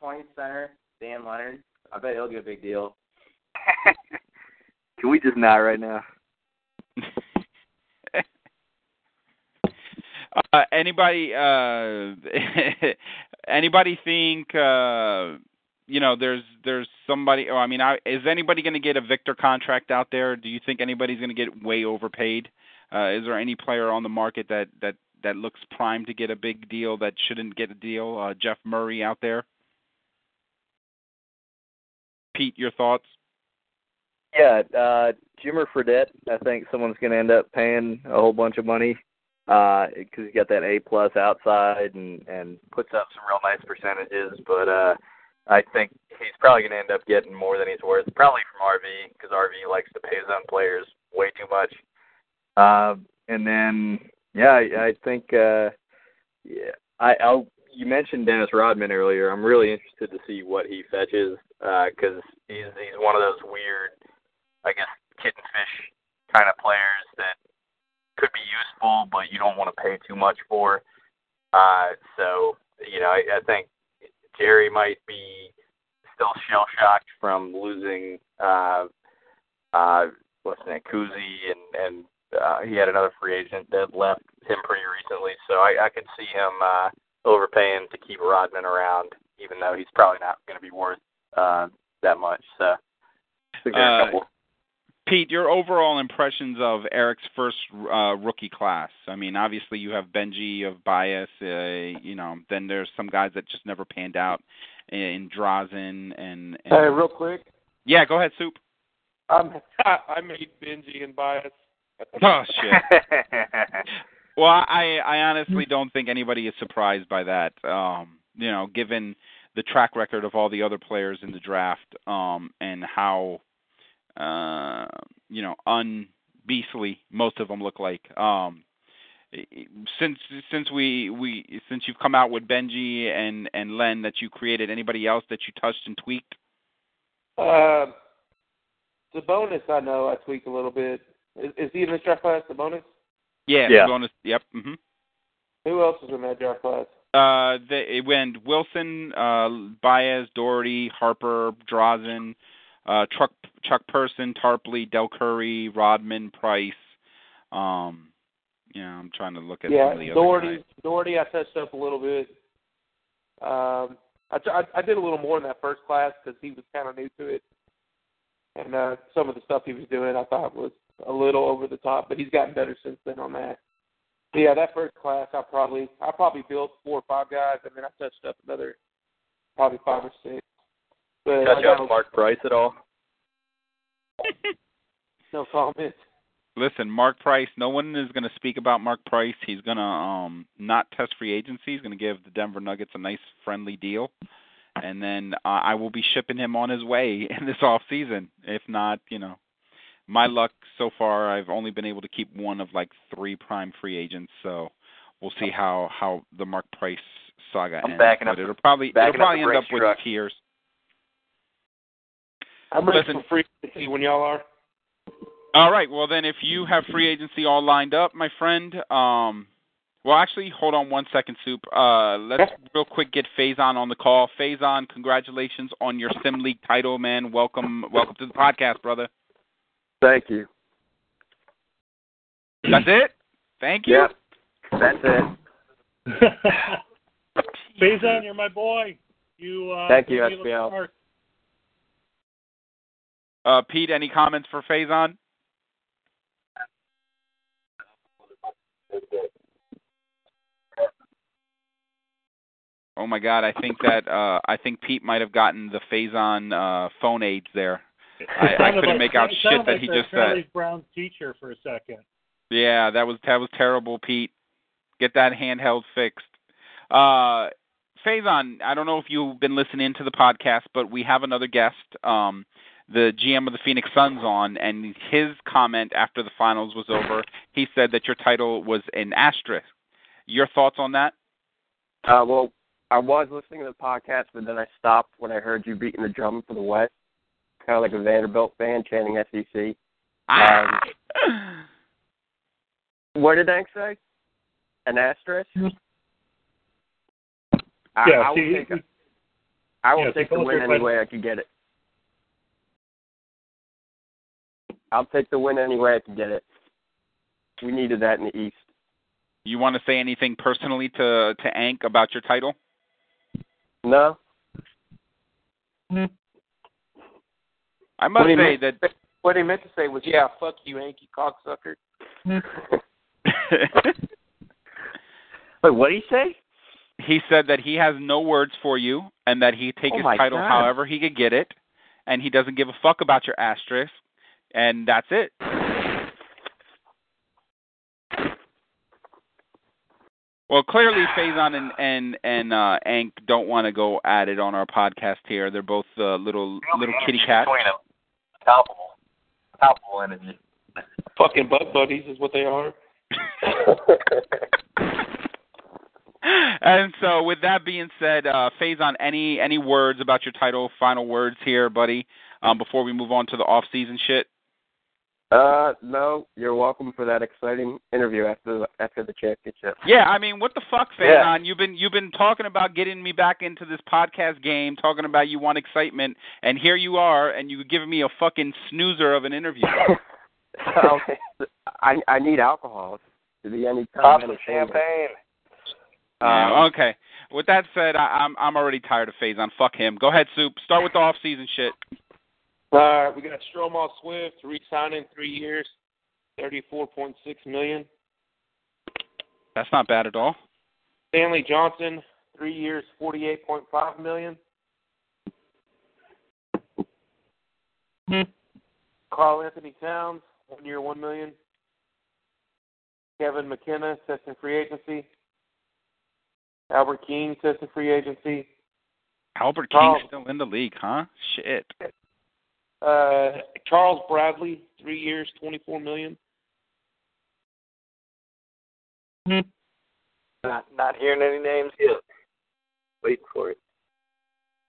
Speaker 5: 20 center Dan Leonard. I bet he'll get a big deal.
Speaker 4: Can we just not right now?
Speaker 2: uh, anybody uh anybody think uh you know there's there's somebody oh, I mean I, is anybody going to get a Victor contract out there? Do you think anybody's going to get way overpaid? Uh is there any player on the market that that that looks primed to get a big deal that shouldn't get a deal? Uh Jeff Murray out there? Pete, your thoughts?
Speaker 4: Yeah, uh, Jimmer Fredette. I think someone's going to end up paying a whole bunch of money because he's got that A plus outside and and puts up some real nice percentages. But uh, I think he's probably going to end up getting more than he's worth, probably from RV because RV likes to pay his own players way too much. Um, and then yeah, I, I think uh, yeah, I I'll. You mentioned Dennis Rodman earlier. I'm really interested to see what he fetches because he's he's one of those weird I guess kitten fish kind of players that could be useful, but you don't want to pay too much for. Uh, so you know, I, I think Jerry might be still shell shocked from losing uh, uh, what's his name, Kuzi, and and uh, he had another free agent that left him pretty recently. So I, I could see him uh, overpaying to keep Rodman around, even though he's probably not going to be worth uh, that much. So I think there are a
Speaker 2: Uh,
Speaker 4: couple.
Speaker 2: Pete, your overall impressions of Eric's first uh, rookie class. I mean, obviously you have Benji of Bias. Uh, you know, then there's some guys that just never panned out in Drazen and. and
Speaker 6: Hey, real quick,
Speaker 2: yeah, go ahead, Soup.
Speaker 6: I'm I made Benji and Bias.
Speaker 2: Oh shit. Well, I I honestly don't think anybody is surprised by that. Um, you know, given the track record of all the other players in the draft, um, and how uh, you know, unbeastly most of them look like. Um, since since we we since you've come out with Benji and and Len that you created, anybody else that you touched and tweaked?
Speaker 6: Uh, the bonus I know I tweak a little bit. Is, is he in this draft class? The bonus?
Speaker 2: Yeah,
Speaker 4: Yeah.
Speaker 2: bonus. Yep. hmm
Speaker 6: Who else is in that draft class?
Speaker 2: Uh, they, it went Wilson, uh, Baez, Daugherty, Harper, Drazen, uh, Chuck Chuck Person, Tarpley, Dell Curry, Rodman, Price. Um, yeah, I'm trying to look at
Speaker 6: yeah,
Speaker 2: some of the other
Speaker 6: Daugherty.
Speaker 2: guys.
Speaker 6: Daugherty, I touched up a little bit. Um, I, I I did a little more in that first class because he was kind of new to it, and uh, some of the stuff he was doing I thought was a little over the top, but he's gotten better since then on that. But yeah, that first class I probably I probably built four or five guys, and then I touched up another probably five or six. But
Speaker 4: Touch
Speaker 6: I got
Speaker 4: up Mark Price at all?
Speaker 6: no comment.
Speaker 2: Listen, Mark Price. No one is going to speak about Mark Price. He's going to um not test free agency. He's going to give the Denver Nuggets a nice friendly deal, and then uh, I will be shipping him on his way in this off season. If not, you know, my luck so far, I've only been able to keep one of like three prime free agents. So we'll see how how the Mark Price saga
Speaker 4: I'm
Speaker 2: ends.
Speaker 4: backing
Speaker 2: but
Speaker 4: up
Speaker 2: it'll probably it'll probably
Speaker 4: the
Speaker 2: end up
Speaker 4: Brinks
Speaker 2: with
Speaker 4: truck.
Speaker 2: tears.
Speaker 6: I'm ready
Speaker 2: Listen.
Speaker 6: for free agency when y'all are.
Speaker 2: All right. Well, then, if you have free agency all lined up, my friend, um, Well, actually, hold on one second, Soup. Uh, let's real quick get Faison on the call. Faison, congratulations on your Sim League title, man. Welcome, welcome to the podcast, brother.
Speaker 7: Thank you.
Speaker 2: That's it. Thank you.
Speaker 7: Yep. That's it.
Speaker 3: Faison, you're my boy. You. Uh,
Speaker 7: Thank you,
Speaker 3: give me a
Speaker 7: SPL.
Speaker 3: start.
Speaker 2: Uh, Pete, any comments for Faison? Oh my God, I think that uh, I think Pete might have gotten the Faison uh, phone aids there. I, I couldn't
Speaker 3: like-
Speaker 2: make out shit
Speaker 3: like
Speaker 2: that he just said.
Speaker 3: Charlie Brown's teacher for a second.
Speaker 2: Yeah, that was that was terrible, Pete. Get that handheld fixed. Uh Faison, I don't know if you've been listening to the podcast, but we have another guest, um, the GM of the Phoenix Suns on, and his comment after the finals was over, he said that your title was an asterisk. Your thoughts on that?
Speaker 7: Uh, well, I was listening to the podcast, but then I stopped when I heard you beating the drum for the West, kind of like a Vanderbilt fan chanting SEC. Um, what did Hank say? An asterisk? I,
Speaker 3: Yeah,
Speaker 7: I will
Speaker 3: see,
Speaker 7: take, a, I will
Speaker 3: yeah,
Speaker 7: take the win any way I could get it. I'll take the win any way I can get it. We needed that in the East.
Speaker 2: You want to say anything personally to to Ank about your title?
Speaker 7: No? Hmm.
Speaker 2: I must
Speaker 6: What he
Speaker 2: say that
Speaker 6: What he meant to say was, "Yeah, fuck you, Yankee cocksucker." Hmm.
Speaker 7: Wait, what did he say?
Speaker 2: he said that he has no words for you and that he take
Speaker 7: Oh
Speaker 2: his title
Speaker 7: God.
Speaker 2: however he could get it and he doesn't give a fuck about your asterisk and that's it. Well, clearly Faison and and and uh Ank don't want to go at it on our podcast here. They're both uh, little little kitty cats.
Speaker 4: Palpable. Palpable energy.
Speaker 6: Fucking butt buddies is what they are.
Speaker 2: and so, with that being said, uh, Faison, any any words about your title? Final words here, buddy, um, before we move on to the off season shit.
Speaker 7: Uh, no, you're welcome for that exciting interview after the, after the championship.
Speaker 2: Yeah, I mean, what the fuck,
Speaker 7: Yeah.
Speaker 2: You've been you've been talking about getting me back into this podcast game, talking about you want excitement, and here you are, and you've given me a fucking snoozer of an interview.
Speaker 7: okay. I I need alcohol to be any kind
Speaker 4: Pop
Speaker 7: of
Speaker 4: some
Speaker 7: entertainment.
Speaker 4: champagne.
Speaker 2: Yeah,
Speaker 7: Um,
Speaker 2: okay. With that said, I, I'm I'm already tired of Faison. Fuck him. Go ahead, Soup. Start with the off season shit.
Speaker 6: All right, we got Stromile Swift re-signing three years, thirty-four point six million.
Speaker 2: That's not bad at all.
Speaker 6: Stanley Johnson, three years, forty-eight point five million. Hmm. Karl Anthony Towns, one year, one million. Kevin McKenna, testing free agency. Albert King, testing free agency.
Speaker 2: Albert. King's still in the league, huh? Shit.
Speaker 6: Uh, Charles Bradley, three years, twenty-four million.
Speaker 4: Not not hearing any names yet. Waiting for it.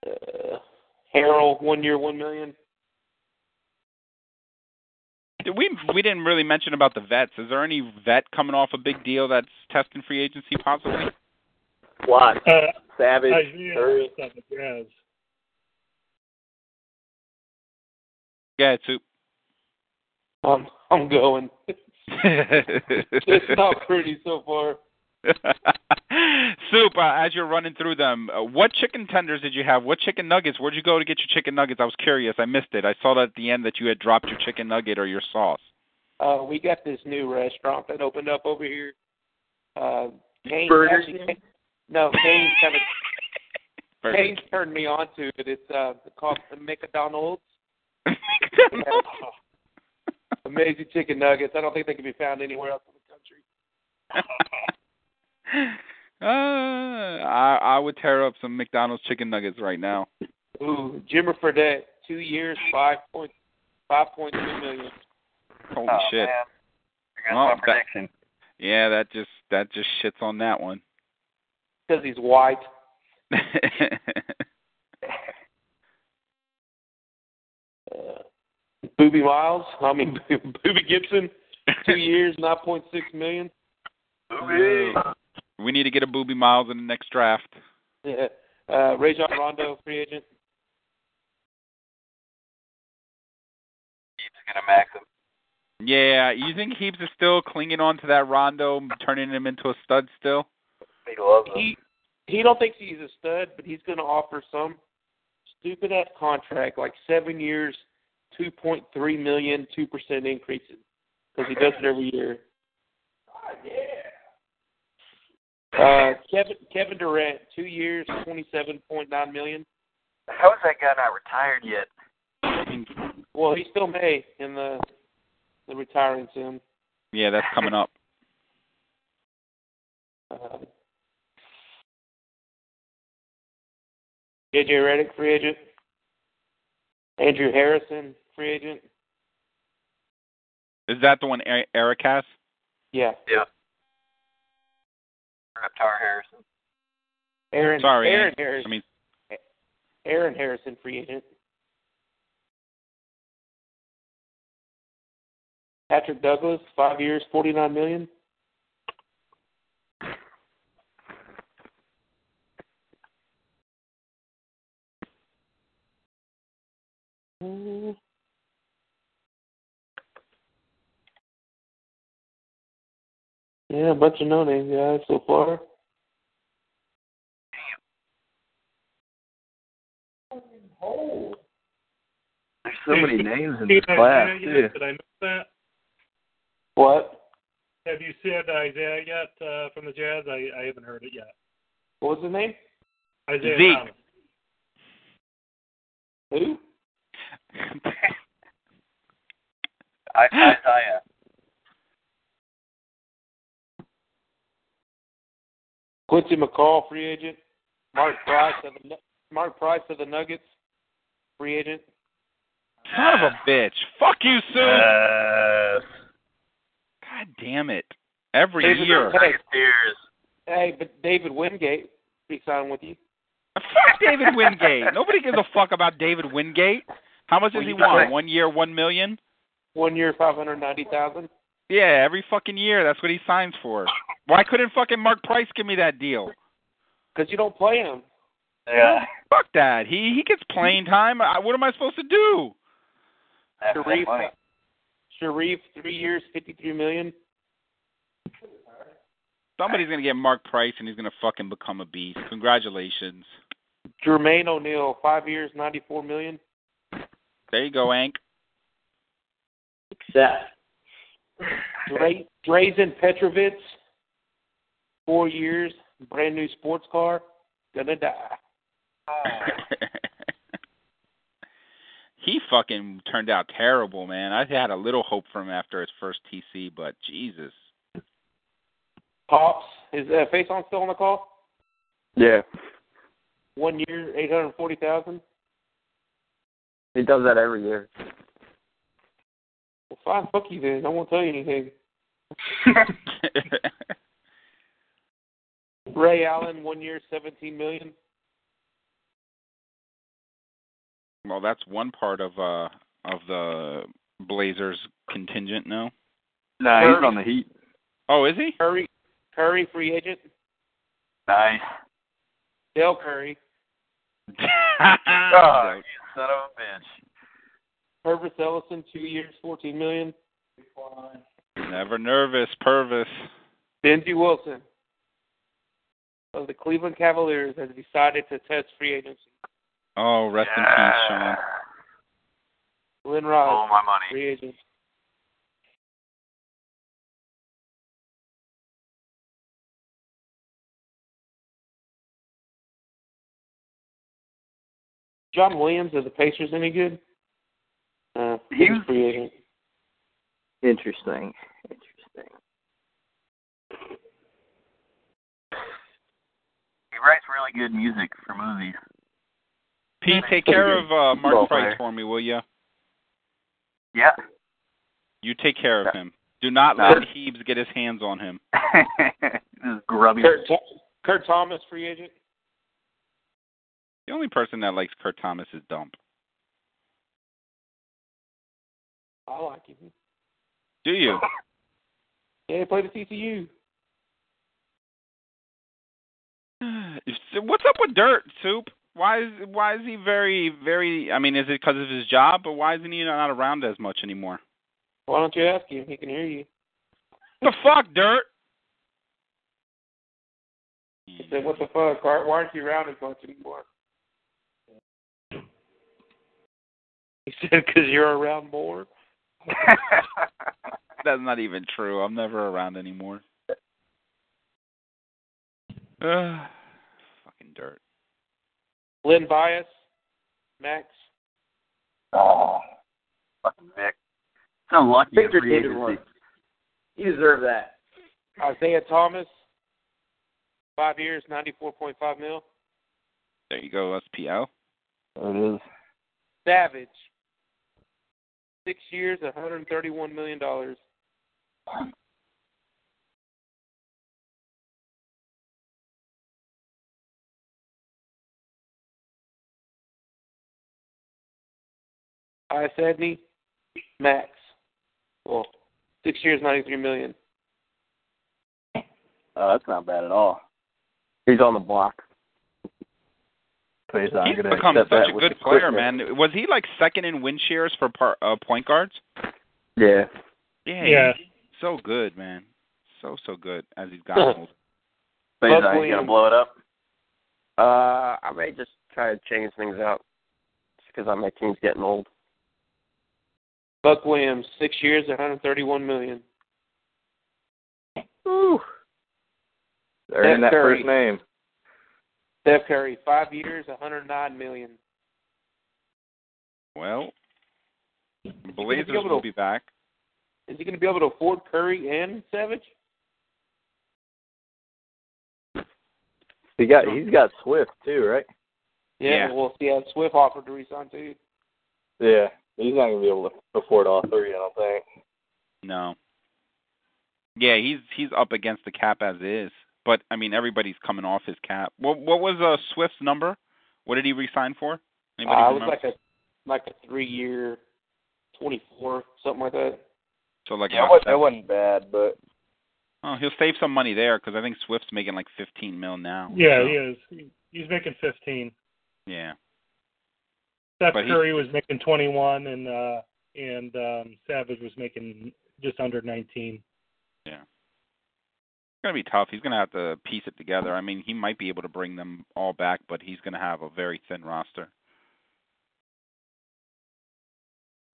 Speaker 6: Uh, Harrell, one year, one million.
Speaker 2: Did we we didn't really mention about the vets. Is there any vet coming off a big deal that's testing free agency possibly?
Speaker 4: Watt,
Speaker 3: Uh,
Speaker 4: Savage,
Speaker 3: Isaiah
Speaker 4: Curry.
Speaker 2: Yeah, Soup.
Speaker 6: I'm I'm going. it's not pretty so far.
Speaker 2: Soup, uh, as you're running through them, uh, what chicken tenders did you have? What chicken nuggets? Where'd you go to get your chicken nuggets? I was curious. I missed it. I saw that at the end that you had dropped your chicken nugget or your sauce.
Speaker 6: Uh, we got this new restaurant that opened up over here. Uh, Kane
Speaker 4: Burger
Speaker 6: actually,
Speaker 4: King?
Speaker 6: no, Kane kind of
Speaker 2: Burger
Speaker 6: Kane turned me on to it. It's uh called the McDonald's.
Speaker 2: King.
Speaker 6: Amazing chicken nuggets. I don't think they can be found anywhere else in the country.
Speaker 2: uh, I I would tear up some McDonald's chicken nuggets right now.
Speaker 6: Ooh, Jimmer Fredette, two years, five point five point two million.
Speaker 2: Holy
Speaker 4: oh,
Speaker 2: shit!
Speaker 4: Man. I got
Speaker 2: Well, that-
Speaker 4: prediction.
Speaker 2: Yeah, that just that just shits on that one.
Speaker 6: Because he's white. Uh, Booby Miles, I mean Booby Gibson, two years, nine point six million.
Speaker 4: Booby.
Speaker 2: We need to get a Booby Miles in the next draft.
Speaker 6: Yeah. Uh, Rajon Rondo, free agent.
Speaker 4: He's gonna max him.
Speaker 2: Yeah, you think Heaps is still clinging on to that Rondo, turning him into a stud still?
Speaker 4: He loves him.
Speaker 6: He he don't think he's a stud, but he's going to offer some stupid ass contract, like seven years, two point three million, two percent increases, because he does it every year. Uh, Kevin Kevin Durant, two years, twenty seven point nine million.
Speaker 4: How is that guy not retired yet?
Speaker 6: Well, he still may in the the retiring soon.
Speaker 2: Yeah, that's coming up.
Speaker 6: Uh, JJ Redick, free agent. Andrew Harrison, free agent.
Speaker 2: Is that the one Eric has?
Speaker 6: Yeah.
Speaker 4: Yeah. Reptar Harrison.
Speaker 6: Aaron.
Speaker 2: Sorry,
Speaker 6: Aaron
Speaker 2: Ant-
Speaker 6: Harrison.
Speaker 2: I mean,
Speaker 6: Aaron Harrison, free agent. Patrick Douglas, five years, forty nine million. Mm. Yeah, a bunch of no name guys so far. Damn.
Speaker 4: There's so many names in
Speaker 3: Did
Speaker 4: this class
Speaker 3: Isaiah
Speaker 4: too.
Speaker 3: Did I miss that?
Speaker 6: What?
Speaker 3: Have you said Isaiah yet uh, from the Jazz? I, I haven't heard it yet.
Speaker 6: What was his name?
Speaker 3: Isaiah
Speaker 2: Zeke.
Speaker 3: Thomas.
Speaker 6: Who?
Speaker 4: I, Isaiah.
Speaker 6: Quincy McCall, free agent. Mark Price of the Nu- Mark Price of the Nuggets, free agent.
Speaker 2: son of a bitch. Fuck you, Sue.
Speaker 4: Uh,
Speaker 2: God damn it. Every
Speaker 6: David
Speaker 2: year.
Speaker 6: Hey,
Speaker 4: Tears.
Speaker 6: hey, but David Wingate be signed with you.
Speaker 2: Fuck David Wingate. Nobody gives a fuck about David Wingate. How much does
Speaker 6: Well,
Speaker 2: he
Speaker 6: you
Speaker 2: want?
Speaker 6: got-
Speaker 2: One year, one million?
Speaker 6: One year, five hundred ninety thousand.
Speaker 2: Yeah, every fucking year. That's what he signs for. Why couldn't fucking Mark Price give me that deal?
Speaker 6: Because you don't play him.
Speaker 4: Yeah.
Speaker 2: Fuck that. He he gets playing time. I, what am I supposed to do?
Speaker 4: That's
Speaker 6: Sharif. Sharif, three years, fifty-three million.
Speaker 2: Somebody's gonna get Mark Price and he's gonna fucking become a beast. Congratulations.
Speaker 6: Jermaine O'Neal, five years, ninety-four million.
Speaker 2: There you go, Ank.
Speaker 4: Accept.
Speaker 6: Dra- Drazen Petrovic, four years, brand new sports car, gonna die.
Speaker 2: he fucking turned out terrible, man. I had a little hope for him after his first TC, but Jesus.
Speaker 6: Pops, is uh, face on still on the call?
Speaker 7: Yeah,
Speaker 6: One year, eight hundred forty thousand.
Speaker 7: He does that every year.
Speaker 6: Well, fine, fuck you then. I won't tell you anything. Ray Allen, one year, seventeen million.
Speaker 2: well, that's one part of uh of the Blazers contingent now.
Speaker 4: No, he's on the Heat.
Speaker 2: Oh, is he?
Speaker 6: Curry, Curry, free agent.
Speaker 4: Nice.
Speaker 6: Dale Curry,
Speaker 4: Oh, you son of a bitch.
Speaker 6: Pervis Ellison, two years, fourteen million.
Speaker 2: Never nervous, Purvis.
Speaker 6: Benji Wilson of the Cleveland Cavaliers has decided to test free agency.
Speaker 2: Oh, rest in peace, Sean.
Speaker 6: Lynn
Speaker 4: All
Speaker 6: Rice,
Speaker 4: my money.
Speaker 6: free agent. John Williams of the Pacers any good? Uh,
Speaker 4: He
Speaker 6: he's
Speaker 4: was-
Speaker 6: free agent.
Speaker 4: Interesting. Interesting. He writes really good music for movies.
Speaker 2: Pete, take care of uh, Mark
Speaker 4: Ball
Speaker 2: Price
Speaker 4: player.
Speaker 2: for me, will you?
Speaker 4: Yeah.
Speaker 2: You take care of him. Do not
Speaker 4: No.
Speaker 2: let Heebs get his hands on him.
Speaker 4: this is grubby.
Speaker 6: Kurt, Kurt Thomas, free agent.
Speaker 2: The only person that likes Kurt Thomas is Dump.
Speaker 6: I like him.
Speaker 2: Do you?
Speaker 6: Yeah, he played at TCU.
Speaker 2: what's up with Dirt Soup? Why is why is he very very? I mean, is it because of his job, but why isn't he not around as much anymore?
Speaker 6: Why don't you ask him? He can hear you.
Speaker 2: The fuck, Dirt?
Speaker 6: He said, "What the fuck? Why why aren't you around as much anymore?" He said, "Because you're around more."
Speaker 2: That's not even true. I'm never around anymore. Uh, fucking dirt.
Speaker 6: Len Bias, Max.
Speaker 4: Oh, fucking Vic. So lucky
Speaker 5: Victor
Speaker 4: in free
Speaker 5: David
Speaker 4: agency.
Speaker 5: Warren. You deserve that.
Speaker 6: Isaiah Thomas, five years, ninety-four point five mil.
Speaker 2: There you go, SPL.
Speaker 4: There it is.
Speaker 6: Savage, six years, one hundred thirty-one million dollars. I Sedney, Max. Well, six years, ninety-three million.
Speaker 4: Oh, that's not bad at all.
Speaker 7: He's on the block.
Speaker 4: But he's not
Speaker 2: He's become such
Speaker 4: that
Speaker 2: a good player,
Speaker 4: quickness.
Speaker 2: man. Was he like second in win shares for par, uh, point guards?
Speaker 7: Yeah.
Speaker 2: Yeah.
Speaker 3: Yeah.
Speaker 2: So good, man. So so good as he's gotten older.
Speaker 4: But he's
Speaker 6: Buck
Speaker 4: not gonna blow it up.
Speaker 7: Uh, I may just try to change things out just because my team's getting old.
Speaker 6: Buck Williams, six years, one hundred thirty-one million.
Speaker 4: Ooh. Earning that
Speaker 6: Curry.
Speaker 4: first name.
Speaker 6: Steph Curry, five years, one hundred nine million.
Speaker 2: Well,
Speaker 6: gonna
Speaker 2: Blazers
Speaker 6: be able
Speaker 2: will
Speaker 6: to-
Speaker 2: be back.
Speaker 6: Is he going to be able to afford Curry and Savage?
Speaker 4: He got he's got Swift too, right?
Speaker 2: Yeah.
Speaker 6: Well, he has Swift offered to resign too.
Speaker 4: Yeah. He's not gonna be able to afford all three, I don't think.
Speaker 2: No. Yeah, he's he's up against the cap as is. But I mean, everybody's coming off his cap. What what was uh, Swift's number? What did he resign for? Anybody
Speaker 6: Uh, it was like a like a three year, twenty four, something like that.
Speaker 2: so like
Speaker 4: Yeah, it wasn't,
Speaker 2: seven-
Speaker 4: it wasn't bad, but
Speaker 2: Oh, he'll save some money there because I think Swift's making like 15 mil now.
Speaker 3: Yeah,
Speaker 2: so,
Speaker 3: he is. He- He's making 15.
Speaker 2: Yeah.
Speaker 3: Steph
Speaker 2: But he-
Speaker 3: Curry was making 21, and uh, and um, Savage was making just under 19.
Speaker 2: Yeah. It's gonna be tough. He's gonna have to piece it together. I mean, he might be able to bring them all back, but he's gonna have a very thin roster.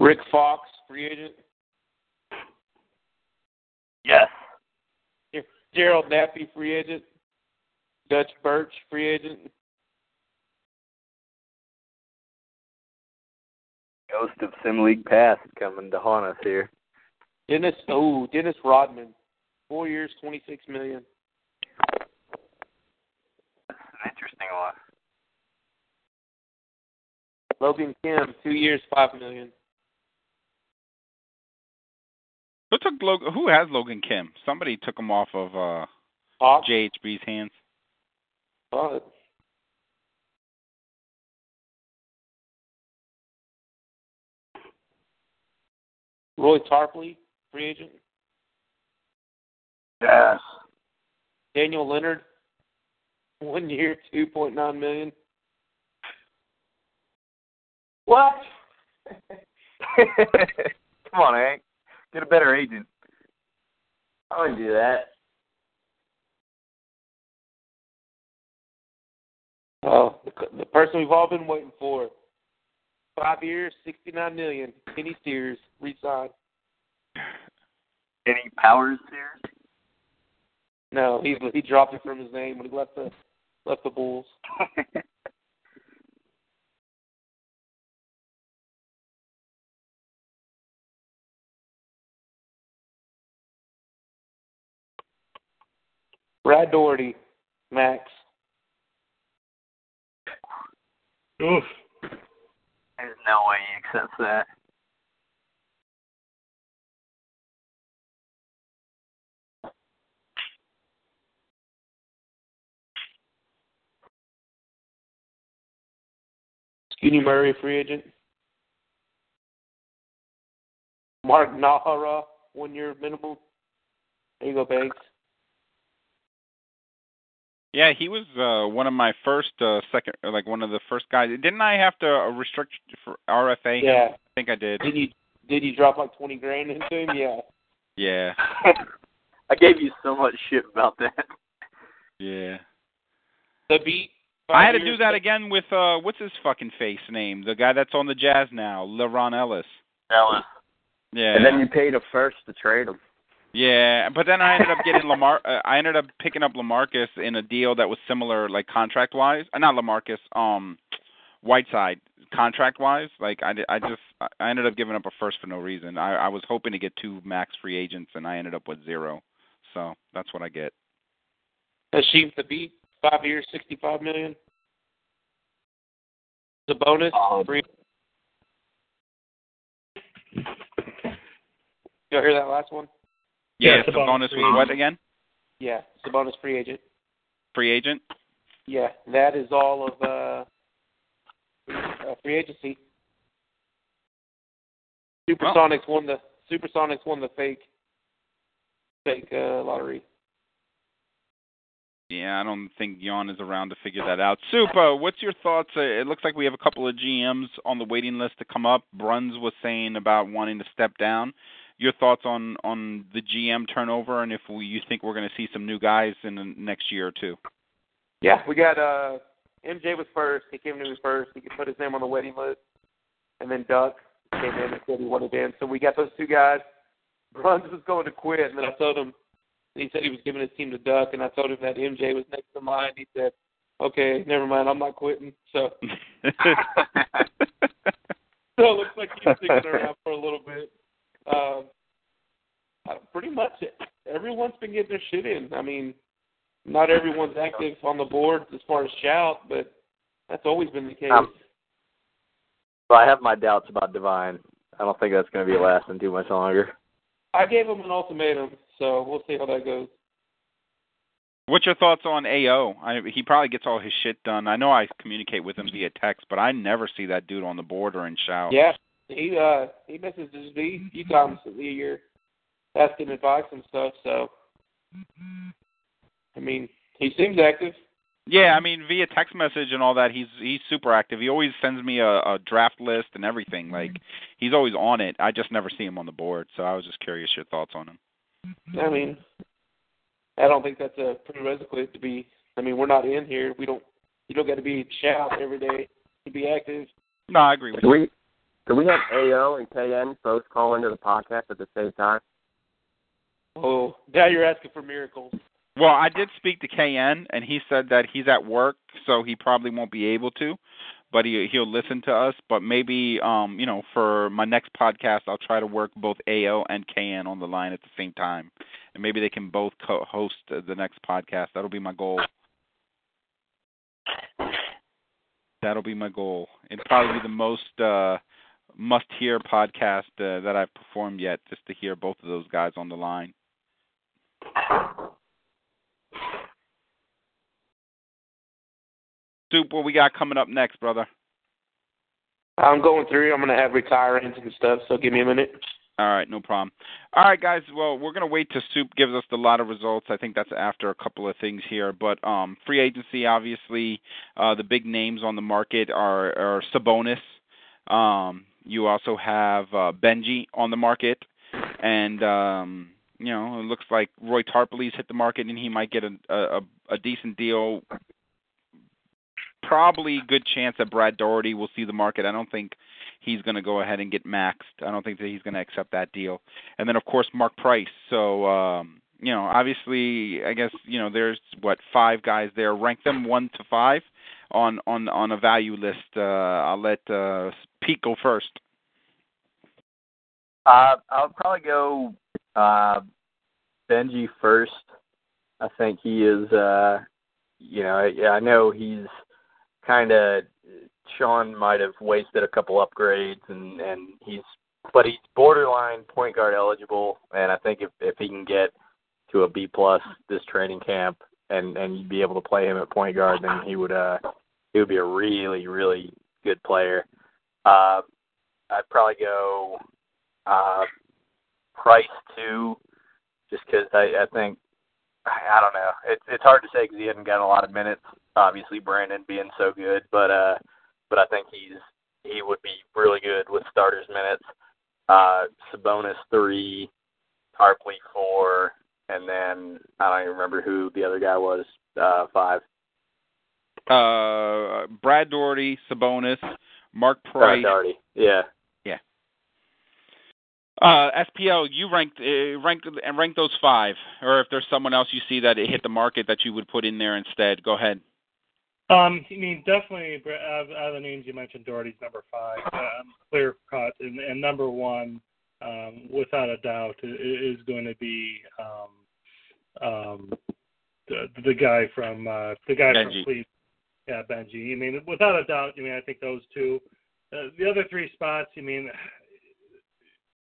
Speaker 6: Rick Fox, free agent.
Speaker 4: yes.
Speaker 6: Gerald Nappy, free agent. Dutch Birch, free agent.
Speaker 4: Ghost of Sim League Past coming to haunt us here.
Speaker 6: Dennis, oh, Dennis Rodman, four years, twenty six million.
Speaker 4: That's an interesting one.
Speaker 6: Logan Kim, two years, five million.
Speaker 2: Who took Logan? Who has Logan Kim? Somebody took him off of uh,
Speaker 6: Hawks,
Speaker 2: JHB's hands.
Speaker 6: but Roy Tarpley, free agent.
Speaker 4: Yes.
Speaker 6: Daniel Leonard, one year, two point nine million.
Speaker 4: What? Come on, Hank. Get a better agent.
Speaker 5: I wouldn't do that.
Speaker 6: Oh, the, the person we've all been waiting for. Five years, sixty nine million. Kenny Steers, re-signed.
Speaker 4: Any powers here?
Speaker 6: No, he he dropped it from his name when he left the left the Bulls. Brad Daugherty, Max.
Speaker 3: Oof.
Speaker 4: There's no way he accepts that.
Speaker 6: Skinny Murray, free agent. Mark Nahara, one year minimum. There you go, Banks.
Speaker 2: Yeah, he was uh one of my first uh second like one of the first guys. Didn't I have to uh, restrict for RFA?
Speaker 6: Yeah.
Speaker 2: I think I did.
Speaker 6: Did you did you drop like twenty grand into him? Yeah.
Speaker 2: Yeah.
Speaker 4: I gave you so much shit about that.
Speaker 2: Yeah.
Speaker 6: The beat.
Speaker 2: I had to do that again with uh what's his fucking face name? The guy that's on the Jazz now, LeRon Ellis.
Speaker 4: Ellis.
Speaker 2: Yeah.
Speaker 7: And then you paid a first to trade him.
Speaker 2: Yeah, but then I ended up getting Lamar. Uh, I ended up picking up Lamarcus in a deal that was similar, like contract wise. Uh, not Lamarcus. Um, Whiteside contract wise. Like I, di- I just I ended up giving up a first for no reason. I, I was hoping to get two max free agents, and I ended up with zero. So that's what I get.
Speaker 6: That seems to beat. Five years, sixty five million. The bonus.
Speaker 4: Um,
Speaker 6: free. Y'all hear that last one?
Speaker 2: Yeah,
Speaker 3: Yeah,
Speaker 2: the
Speaker 3: Sabonis
Speaker 2: bonus was what again?
Speaker 6: Yeah, Sabonis free agent.
Speaker 2: Free agent.
Speaker 6: Yeah, that is all of uh, uh free agency. Supersonics won the Supersonics won the fake fake uh, lottery.
Speaker 2: Yeah, I don't think Jan is around to figure that out. Super, what's your thoughts? Uh, it looks like we have a couple of GMs on the waiting list to come up. Bruns was saying about wanting to step down. Your thoughts on on the GM turnover and if we, you think we're going to see some new guys in the next year or two?
Speaker 6: Yeah, we got uh MJ was first. He came to me first. He could put his name on the waiting list, and then Duck came in and said he wanted in. So we got those two guys. Bruns was going to quit, and then I told him. He said he was giving his team to Duck, and I told him that MJ was next to mine. He said, "Okay, never mind. I'm not quitting." So, so it looks like he's sticking around for a little bit. Um, uh, pretty much everyone's been getting their shit in. I mean, not everyone's active on the board as far as shout, but that's always been the case.
Speaker 4: Um, But I have my doubts about Divine. I don't think that's going to be lasting too much longer.
Speaker 6: I gave him an ultimatum, so we'll see how that goes.
Speaker 2: What's your thoughts on AO? I, he probably gets all his shit done. I know I communicate with him via text, but I never see that dude on the board or in shout.
Speaker 6: Yeah, he uh he messages me a few times a year, asking advice and stuff. So, I mean, he seems active.
Speaker 2: Yeah, I mean via text message and all that, he's he's super active. He always sends me a, a draft list and everything. Mm-hmm. Like he's always on it. I just never see him on the board. So I was just curious your thoughts on him.
Speaker 6: I mean, I don't think that's a prerequisite to be. I mean, we're not in here. We don't. You don't got to be shout every day to be active.
Speaker 2: No, I agree with
Speaker 7: Do
Speaker 2: you.
Speaker 7: we do we have AO and KN both call into the podcast at the same time?
Speaker 6: Oh, now you're asking for miracles.
Speaker 2: Well, I did speak to KN, and he said that he's at work, so he probably won't be able to, but he he'll listen to us. But maybe, um, you know, for my next podcast, I'll try to work both AO and KN on the line at the same time, and maybe they can both co-host the next podcast. That'll be my goal. That'll be my goal. It'll probably be the most uh, must-hear podcast uh, that I've performed yet, just to hear both of those guys on the line. Soup, what we got coming up next, brother?
Speaker 6: I'm going through. I'm gonna have retirements and stuff. So give me a minute.
Speaker 2: All right, no problem. All right, guys. Well, we're gonna wait till Soup gives us the lot of results. I think that's after a couple of things here. But um, free agency, obviously, uh, the big names on the market are, are Sabonis. Um, you also have uh, Benji on the market, and um, you know it looks like Roy Tarpley's hit the market, and he might get a a, a decent deal. Probably good chance that Brad Daugherty will see the market. I don't think he's going to go ahead and get maxed. I don't think that he's going to accept that deal. And then of course Mark Price. So um, you know, obviously, I guess you know there's what five guys there. Rank them one to five on on on a value list. Uh, I'll let uh, Pete go first.
Speaker 4: Uh, I'll probably go uh, Benji first. I think he is. Uh, you know, I know he's kind of. Sean might have wasted a couple upgrades, and and he's, but he's borderline point guard eligible, and I think if if he can get to a B plus this training camp, and and you'd be able to play him at point guard, then he would uh he would be a really really good player. Uh, I'd probably go uh, Price two, just because I, I think I don't know. It's it's hard to say because he hadn't gotten a lot of minutes. Obviously, Brandon being so good, but uh, but I think he's he would be really good with starters minutes. Uh, Sabonis three, Tarpley four, and then I don't even remember who the other guy was. Uh, five.
Speaker 2: Uh, Brad Daugherty, Sabonis, Mark Price.
Speaker 4: Brad Daugherty. Yeah.
Speaker 2: Uh, SPL, you ranked uh, ranked and rank those five, or if there's someone else you see that it hit the market that you would put in there instead. Go ahead.
Speaker 3: Um, I mean, definitely out of the names you mentioned, Daugherty's number five, um, clear cut, and, and number one, um, without a doubt, is going to be um, um, the the guy from uh, the guy
Speaker 2: Benji.
Speaker 3: from Cleveland. Yeah, Benji. I mean, without a doubt. I mean, I think those two. Uh, the other three spots. I mean,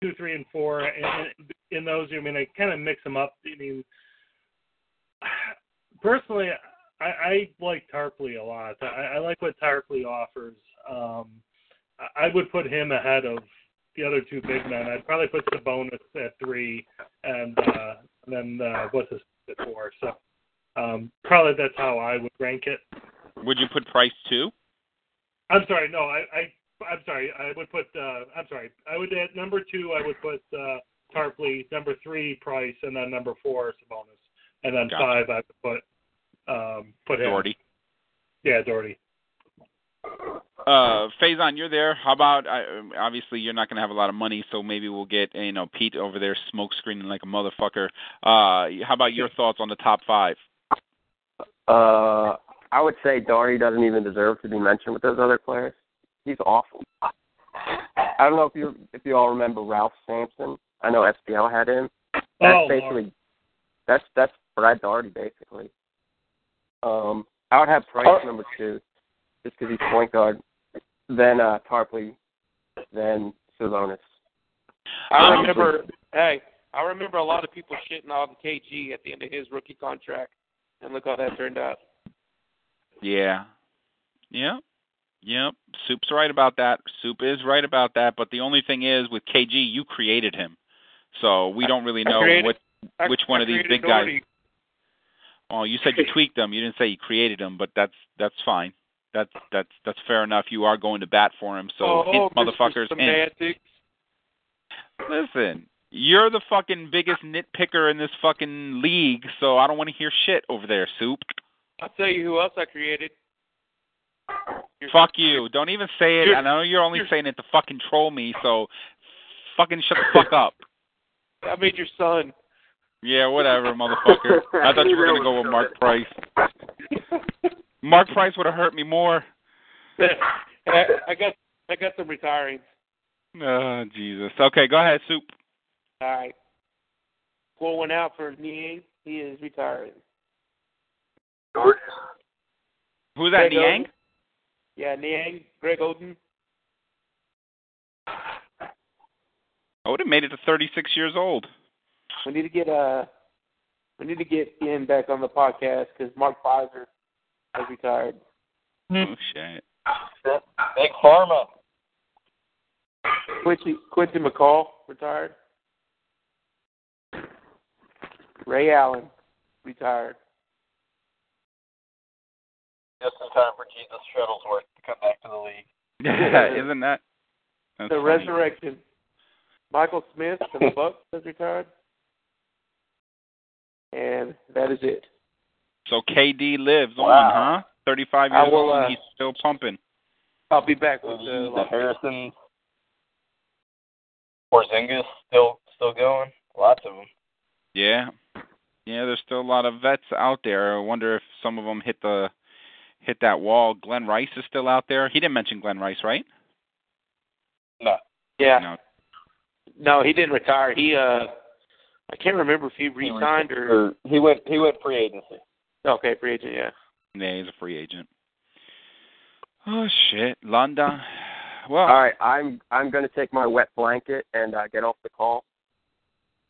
Speaker 3: two, three, and four. In, in those, I mean, I kind of mix them up. I mean, personally, I, I like Tarpley a lot. I, I like what Tarpley offers. Um, I would put him ahead of the other two big men. I'd probably put Sabonis at three, and, uh, and then uh, what's his at four. So um, probably that's how I would rank it.
Speaker 2: Would you put Price two?
Speaker 3: I'm sorry, no, I, I I'm sorry. I would put. Uh, I'm sorry. I would at number two. I would put uh, Tarpley. Number three, Price, and then number four, Sabonis, and then
Speaker 2: Gotcha.
Speaker 3: five, I would put um, put him.
Speaker 2: Daugherty.
Speaker 3: Yeah, Daugherty.
Speaker 2: Uh, Faison, you're there. How about? I, obviously, you're not going to have a lot of money, so maybe we'll get you know Pete over there smoke screening like a motherfucker. Uh, how about your thoughts on the top five?
Speaker 7: Uh, I would say Daugherty doesn't even deserve to be mentioned with those other players. He's awful. I don't know if you if you all remember Ralph Sampson. I know SPL had him. That's
Speaker 3: Oh,
Speaker 7: basically
Speaker 3: Lord.
Speaker 7: that's that's Brad Daugherty basically. Um, I would have Price
Speaker 6: Oh.
Speaker 7: number two, just because he's point guard. Then uh, Tarpley, then Sabonis.
Speaker 6: I remember. Hey, I remember a lot of people shitting on KG at the end of his rookie contract, and look how that turned out.
Speaker 2: Yeah. Yep. Yep. Soup's right about that. Soup is right about that. But the only thing is, with KG, you created him, so we don't really know
Speaker 6: created-
Speaker 2: what.
Speaker 6: I-
Speaker 2: Which one
Speaker 6: I
Speaker 2: of these big guys-. Oh, you said you tweaked them. You didn't say you created them, but that's that's fine. That's that's that's fair enough. You are going to bat for him, so
Speaker 6: oh,
Speaker 2: hint, motherfuckers. hint. Listen, you're the fucking biggest nitpicker in this fucking league, so I don't want to hear shit over there, Soup.
Speaker 6: I'll tell you who else I created. Your-
Speaker 2: Fuck you. Don't even say it. I know you're only
Speaker 6: you're-
Speaker 2: saying it to fucking troll me, so fucking shut the fuck up.
Speaker 6: I made your son.
Speaker 2: Yeah, whatever, motherfucker. I thought you were gonna go with Mark Price. Mark Price would have hurt me more.
Speaker 6: I, I got I got some retiring.
Speaker 2: Oh, Jesus. Okay, go ahead, Soup.
Speaker 6: All right. Pour one out for Niang. He is retiring.
Speaker 4: George.
Speaker 2: Who's that,
Speaker 6: Greg
Speaker 2: Niang?
Speaker 6: Oden. Yeah, Niang. Greg Oden.
Speaker 2: Odin made it to 36 years old.
Speaker 6: We need to get uh we need to get Ian back on the podcast because Mark Pfizer has retired.
Speaker 2: Oh, shit.
Speaker 4: Big Pharma.
Speaker 6: Quincy Quincy McCall retired. Ray Allen retired.
Speaker 4: Time for Jesus Shuttlesworth to come back to the league.
Speaker 2: Yeah, Isn't that? That's
Speaker 6: the
Speaker 2: funny.
Speaker 6: resurrection. Michael Smith from the Bucks has retired. And that is it.
Speaker 2: So KD lives
Speaker 4: Wow.
Speaker 2: on, huh? 35 years
Speaker 6: will,
Speaker 2: old,
Speaker 6: uh,
Speaker 2: he's still pumping.
Speaker 6: I'll be back with
Speaker 4: the
Speaker 6: the
Speaker 4: Harrison. Porzingis still still going. Lots of them.
Speaker 2: Yeah, yeah. There's still a lot of vets out there. I wonder if some of them hit the hit that wall. Glen Rice is still out there. He didn't mention Glen Rice, right?
Speaker 4: No.
Speaker 6: Yeah.
Speaker 2: No.
Speaker 6: No, he didn't retire. He uh I can't remember if he re-signed or
Speaker 4: Or he went he went free agency.
Speaker 6: okay, free agent, yeah.
Speaker 2: Yeah, he's a free agent. Oh shit, London. Well,
Speaker 7: All right, I'm I'm going to take my wet blanket and uh, get off the call.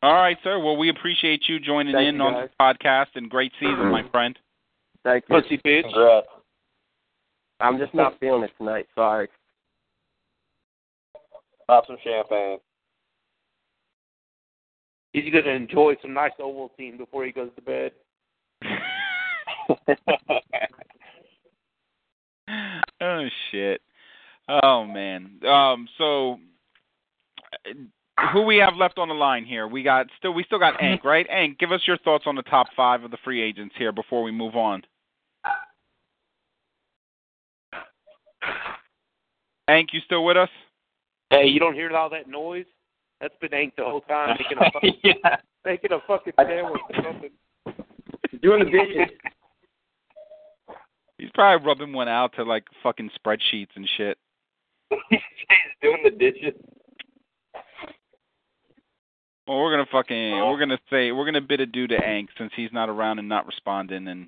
Speaker 2: all right, sir. Well, we appreciate you joining
Speaker 7: Thank
Speaker 2: in
Speaker 7: you,
Speaker 2: on the podcast, and great season, my friend.
Speaker 7: Thank you.
Speaker 6: Pussy bitch.
Speaker 4: Congrats.
Speaker 7: I'm just not feeling it tonight. Sorry.
Speaker 4: Pop some champagne.
Speaker 6: He's gonna enjoy some nice Ovaltine before he goes to bed.
Speaker 2: oh shit. Oh man. Um. So, who we have left on the line here? We got still. We still got Ank, right? Ank, give us your thoughts on the top five of the free agents here before we move on. Ank, you still with us?
Speaker 6: Hey, you don't hear all that noise? That's been Hank the whole time making a fucking,
Speaker 7: yeah.
Speaker 6: making a fucking sandwich or something.
Speaker 7: Doing the dishes.
Speaker 2: He's probably rubbing one out to like fucking spreadsheets and shit.
Speaker 7: He's doing the dishes.
Speaker 2: Well, we're gonna fucking we're gonna say we're gonna bid adieu to Ank since he's not around and not responding, and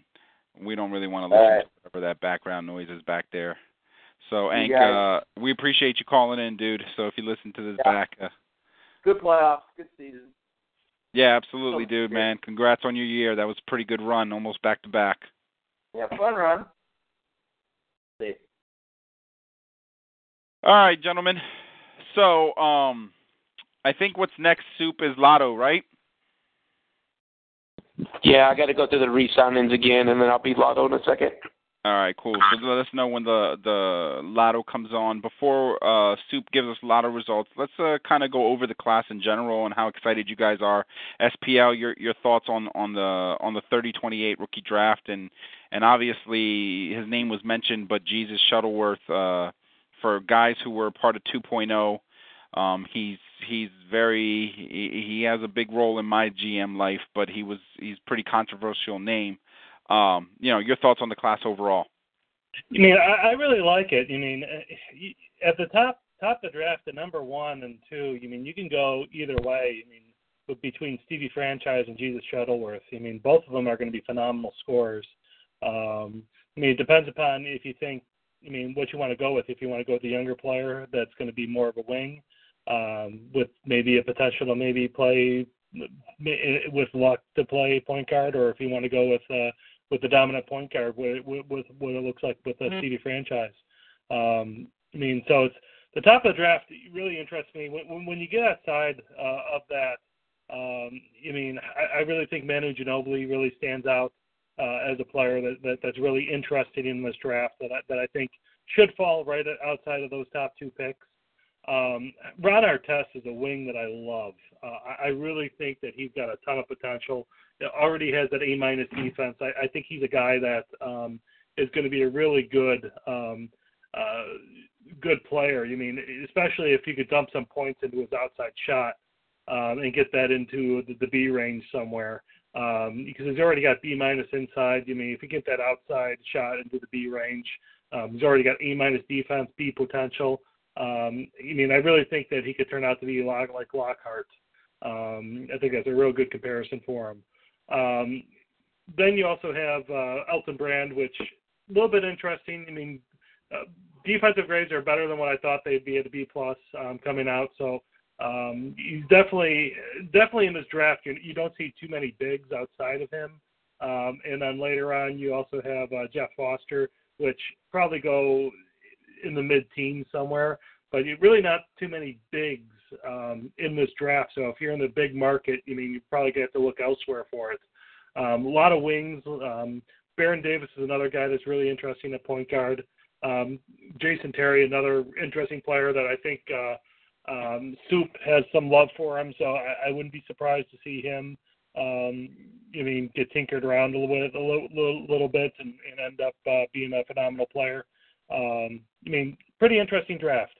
Speaker 2: we don't really want to listen
Speaker 7: right.
Speaker 2: to whatever that background noise is back there. So Ank, uh, we appreciate you calling in, dude. So if you listen to this
Speaker 5: Yeah.
Speaker 2: back, uh,
Speaker 5: Good playoffs, good season.
Speaker 2: yeah, absolutely, dude, man. Congrats on your year. That was a pretty good run, almost back to back.
Speaker 5: Yeah, fun run. See.
Speaker 2: All right, gentlemen. So, um, I think what's next, Soup, is Lotto, right?
Speaker 6: Yeah, I got to go through the re-signings again, and then I'll be Lotto in a second.
Speaker 2: All right, cool. So let us know when the the lotto comes on. Before uh, Soup gives us lotto results, let's uh, kind of go over the class in general and how excited you guys are. SPL, your your thoughts on on the on the 3028 rookie draft and and obviously his name was mentioned, but Jesus Shuttlesworth uh, for guys who were part of 2.0. Um, he's he's very he, he has a big role in my GM life, but he was he's pretty controversial name. Um, you know, your thoughts on the class overall?
Speaker 3: I mean, I, I really like it. I mean, uh, at the top top of the draft, the number one and two. You mean, you can go either way. I mean, between Stevie Franchise and Jesus Shuttlesworth. I mean, both of them are going to be phenomenal scorers. Um, I mean, it depends upon if you think. I mean, what you want to go with. If you want to go with the younger player, that's going to be more of a wing, um, with maybe a potential to maybe play with luck to play point guard, or if you want to go with uh, with the dominant point guard, with, with, with what it looks like with the
Speaker 6: Mhm.
Speaker 3: Stevie franchise. Um, I mean, so it's the top of the draft really interests me. When, when, when you get outside uh, of that, um, I mean, I, I really think Manu Ginobili really stands out uh, as a player that, that that's really interested in this draft. That I, that I think should fall right outside of those top two picks. Um, Ron Artest is a wing that I love. Uh, I, I really think that he's got a ton of potential. Already has that A minus defense. I, I think he's a guy that um, is going to be a really good um, uh, good player. You mean, especially if you could dump some points into his outside shot um, and get that into the, the B range somewhere. Um, because he's already got B minus inside. You mean, if you get that outside shot into the B range, um, he's already got A minus defense, B potential. Um, I mean, I really think that he could turn out to be like Lockhart. Um, I think that's a real good comparison for him. Um, then you also have uh, Elton Brand, which a little bit interesting. I mean, uh, defensive grades are better than what I thought they'd be at a B plus um, coming out. So um, he's definitely definitely in this draft. You, you don't see too many bigs outside of him. Um, and then later on, you also have uh, Jeff Foster, which probably go in the mid teens somewhere. But you really not too many bigs um, in this draft. So if you're in the big market, you mean you probably get to look elsewhere for it. Um, a lot of wings. Um, Baron Davis is another guy that's really interesting at point guard. Um, Jason Terry, another interesting player that I think uh, um, Soup has some love for him. So I, I wouldn't be surprised to see him. Um, I mean, get tinkered around a little bit, a little, little, little bit, and, and end up uh, being a phenomenal player. Um, I mean, pretty interesting draft.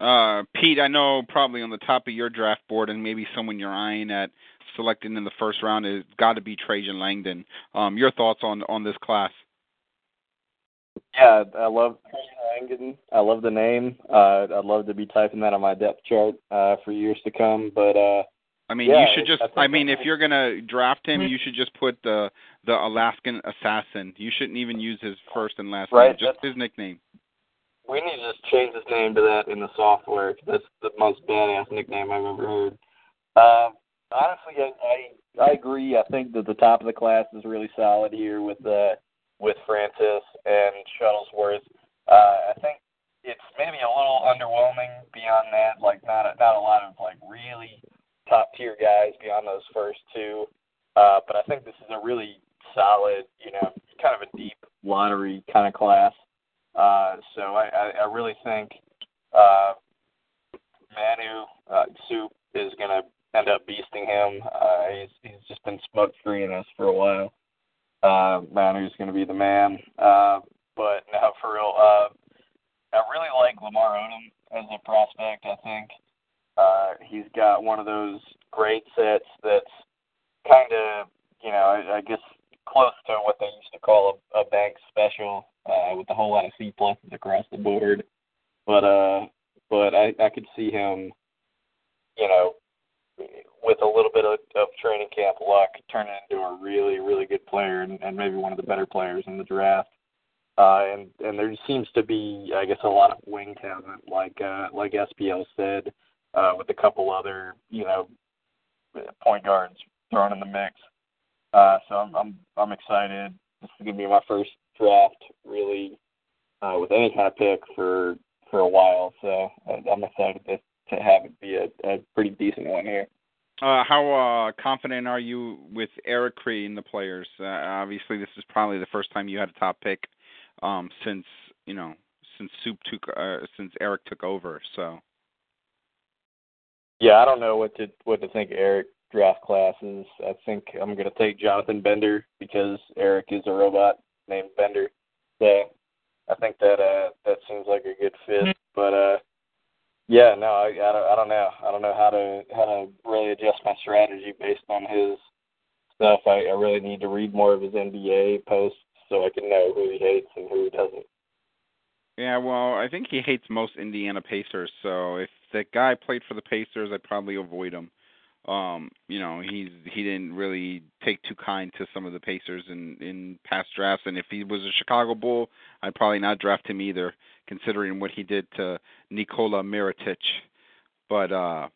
Speaker 2: Uh, Pete, I know probably on the top of your draft board, and maybe someone you're eyeing at selecting in the first round is got to be Trajan Langdon. Um, your thoughts on on this class?
Speaker 4: Yeah, I love Langdon. I love the name. Uh, I'd love to be typing that on my depth chart uh, for years to come. But uh,
Speaker 2: I mean,
Speaker 4: Yeah,
Speaker 2: you should just.
Speaker 4: I
Speaker 2: I mean, if you're gonna draft him,
Speaker 4: Mhm.
Speaker 2: you should just put the the Alaskan Assassin. You shouldn't even use his first and last
Speaker 4: Right,
Speaker 2: name, just his nickname.
Speaker 4: We need to just change his name to that in the software. that's the most badass nickname I've ever heard. Um, honestly, I, I I agree. I think that the top of the class is really solid here with uh, with Francis and Shuttlesworth. Uh, I think it's maybe a little underwhelming beyond that. Like not a, not a lot of like really top tier guys beyond those first two. Uh, but I think this is a really solid, you know, kind of a deep lottery kind of class. Uh, so I, I, I really think uh, Manu uh, Soup is going to end up beasting him. Uh, he's he's just been smoke screening us for a while. Uh, Manu's going to be the man. Uh, but no, for real, uh, I really like Lamar Odom as a prospect. I think uh, he's got one of those great sets that's kind of, you know, I, I guess close to what they used to call a, a bank special uh, with a whole lot of C pluses across the board. But uh, but I, I could see him, you know, with a little bit of, of training camp luck, turning into a really really good player and, and maybe one of the better players in the draft. Uh, and and there seems to be, I guess, a lot of wing talent, like uh, like SPL said, uh, with a couple other, you know, point guards thrown in the mix. Uh, so I'm I'm I'm excited. This is gonna be my first draft, really, uh, with any kind of pick for for a while. So I'm excited to to have it be a, a pretty decent one here.
Speaker 2: Uh, how uh, confident are you with Eric Cree and the players? Uh, obviously, this is probably the first time you had a top pick um, since you know since Soup took uh, since Eric took over. So
Speaker 4: yeah, I don't know what to what to think Eric draft classes. I think I'm going to take Jonathan Bender because Eric is a robot named Bender. So I think that uh that seems like a good fit. But uh yeah, no, I, I don't I don't know. I don't know how to how to really adjust my strategy based on his stuff. I, I really need to read more of his NBA posts so I can know who he hates and who he doesn't.
Speaker 2: Yeah, well, I think he hates most Indiana Pacers. So if that guy played for the Pacers, I'd probably avoid him. Um, you know, he's he didn't really take too kind to some of the Pacers in in past drafts, and if he was a Chicago Bull, I'd probably not draft him either, considering what he did to Nikola Mirotic. But uh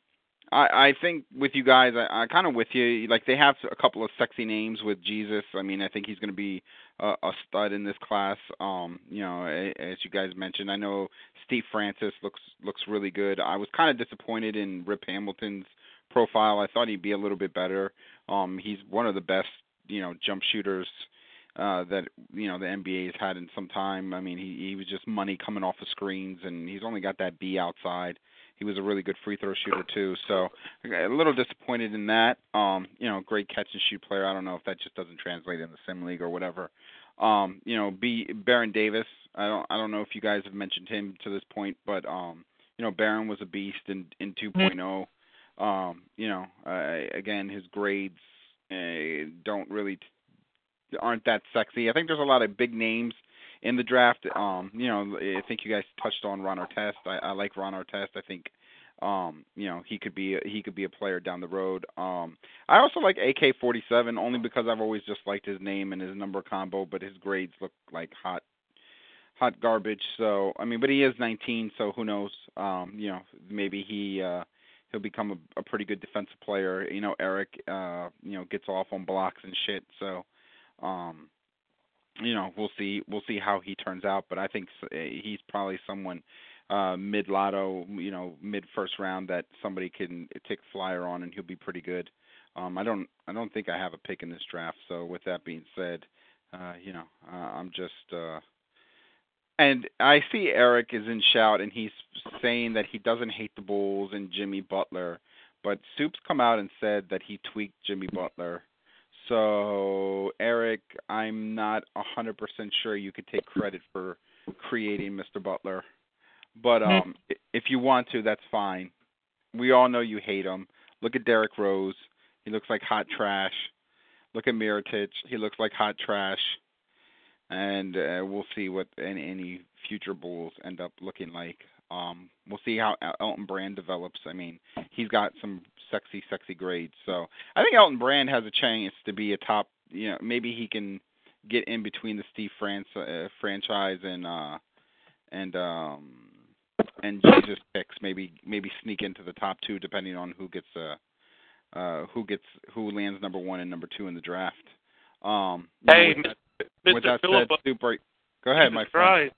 Speaker 2: I, I think with you guys, I, I kind of with you. Like they have a couple of sexy names with Jesus. I mean, I think he's going to be a, a stud in this class. Um, you know, as you guys mentioned, I know Steve Francis looks looks really good. I was kind of disappointed in Rip Hamilton's profile. I thought he'd be a little bit better. Um, he's one of the best, you know, jump shooters uh that you know the NBA has had in some time. I mean, he he was just money coming off of screens and he's only got that B outside. He was a really good free throw shooter too. So a little disappointed in that. Um, you know, great catch and shoot player. I don't know if that just doesn't translate in the sim league or whatever. Um, you know, B Baron Davis. I don't I don't know if you guys have mentioned him to this point, but um, you know, Baron was a beast in in 2.0. Um, you know, uh, again, his grades uh, don't really t- aren't that sexy. I think there's a lot of big names in the draft. Um, you know, I think you guys touched on Ron Artest. I, I like Ron Artest. I think um, you know, he could be a, he could be a player down the road. Um, I also like AK47 only because I've always just liked his name and his number combo, but his grades look like hot hot garbage. So, I mean, but he is 19, so who knows? Um, you know, maybe he uh he'll become a, a pretty good defensive player. You know, Eric uh, you know, gets off on blocks and shit, so um you know, we'll see we'll see how he turns out, but I think he's probably someone uh mid lotto, you know, mid first round that somebody can take flyer on and he'll be pretty good. Um I don't I don't think I have a pick in this draft, so with that being said, uh you know, uh, I'm just uh and I see Eric is in shout and he's saying that he doesn't hate the Bulls and Jimmy Butler, but Soup's come out and said that he tweaked Jimmy Butler so, Eric, I'm not a 100% sure you could take credit for creating Mr. Butler. But mm-hmm. um if you want to, that's fine. We all know you hate him. Look at Derrick Rose. He looks like hot trash. Look at Mirotic. He looks like hot trash. And uh, we'll see what any, any future Bulls end up looking like. Um, we'll see how Elton Brand develops. I mean, he's got some sexy, sexy grades. So I think Elton Brand has a chance to be a top. You know, maybe he can get in between the Steve France, uh, franchise and uh, and um, and Jesus picks. Maybe maybe sneak into the top two depending on who gets uh, uh, who gets who lands number one and number two in the draft. Um,
Speaker 6: hey, Mr.
Speaker 2: With that
Speaker 6: Phillip,
Speaker 2: said, super. Go ahead, my friend.
Speaker 6: Christ.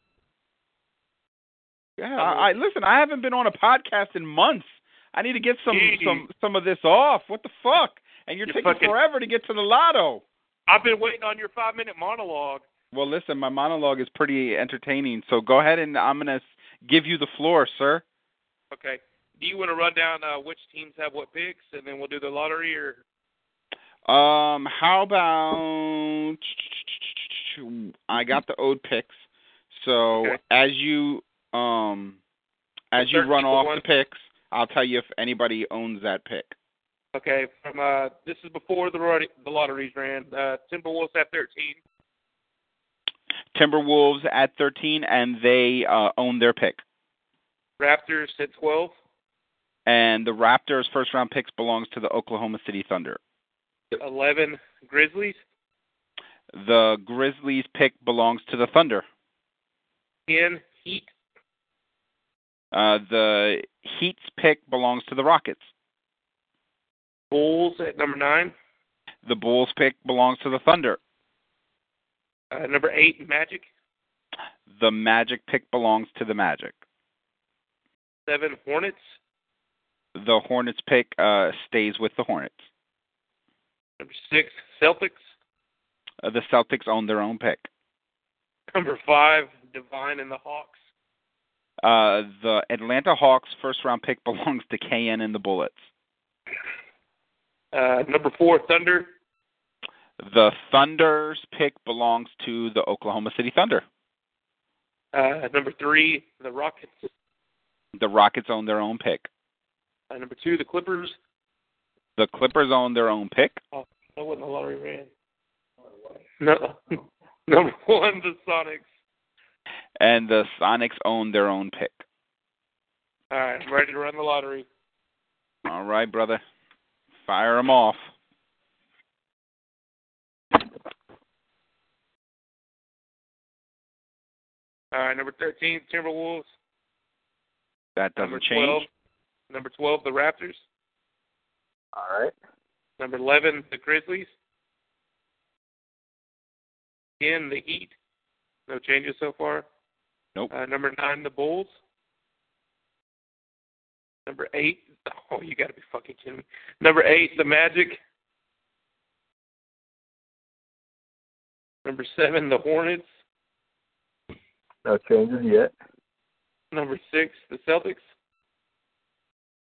Speaker 2: Yeah, I, I listen. I haven't been on a podcast in months. I need to get some
Speaker 6: Jeez.
Speaker 2: some some of this off. What the fuck? And you're
Speaker 6: You
Speaker 2: taking
Speaker 6: fucking-
Speaker 2: forever to get to the lotto.
Speaker 6: I've been waiting on your five minute monologue.
Speaker 2: Well, listen, my monologue is pretty entertaining, so go ahead and I'm going to give you the floor, sir.
Speaker 6: Okay. Do you want to run down uh, which teams have what picks, and then we'll do the lottery, or
Speaker 2: Um, how about I got the owed picks. So
Speaker 6: Okay.
Speaker 2: as you um as you run off
Speaker 6: one.
Speaker 2: the picks, I'll tell you if anybody owns that pick.
Speaker 6: okay? From uh, this is before the lottery, the lotteries ran. Uh, Timberwolves at 13.
Speaker 2: Timberwolves at 13 and they uh own their pick.
Speaker 6: Raptors at 12.
Speaker 2: And the Raptors first round picks belongs to the Oklahoma City Thunder.
Speaker 6: 11 Grizzlies.
Speaker 2: The Grizzlies pick belongs to the Thunder.
Speaker 6: 10 Heat.
Speaker 2: Uh the Heat's pick belongs to the Rockets.
Speaker 6: Bulls at number nine.
Speaker 2: The Bulls pick belongs to the Thunder.
Speaker 6: Uh, number eight Magic.
Speaker 2: The Magic pick belongs to the Magic.
Speaker 6: Seven Hornets.
Speaker 2: The Hornets pick uh, stays with the Hornets.
Speaker 6: Number six Celtics.
Speaker 2: Uh, the Celtics own their own pick.
Speaker 6: Number five Divine and the Hawks.
Speaker 2: Uh, the Atlanta Hawks first round pick belongs to KN and the Bullets.
Speaker 6: Uh, number four Thunder.
Speaker 2: The Thunder's pick belongs to the Oklahoma City Thunder.
Speaker 6: Uh, number three the Rockets.
Speaker 2: The Rockets own their own pick.
Speaker 6: Uh, number two the Clippers.
Speaker 2: The Clippers own their own pick.
Speaker 6: Oh, that wasn't the lottery ran. No. number one the Sonics.
Speaker 2: And the Sonics own their own pick.
Speaker 6: All right, I'm ready to run the lottery.
Speaker 2: All right, brother. Fire them off.
Speaker 6: All right, number thirteen Timberwolves.
Speaker 2: That doesn't
Speaker 6: number
Speaker 2: change.
Speaker 6: 12, number twelve the Raptors.
Speaker 4: All right.
Speaker 6: Number 11, the Grizzlies. 10, the Heat. No changes so far.
Speaker 2: Nope.
Speaker 6: Uh, number 9, the Bulls. Number 8, oh, you got to be fucking kidding me. Number 8, the Magic. Number 7, the Hornets.
Speaker 4: No changes yet.
Speaker 6: Number 6, the Celtics.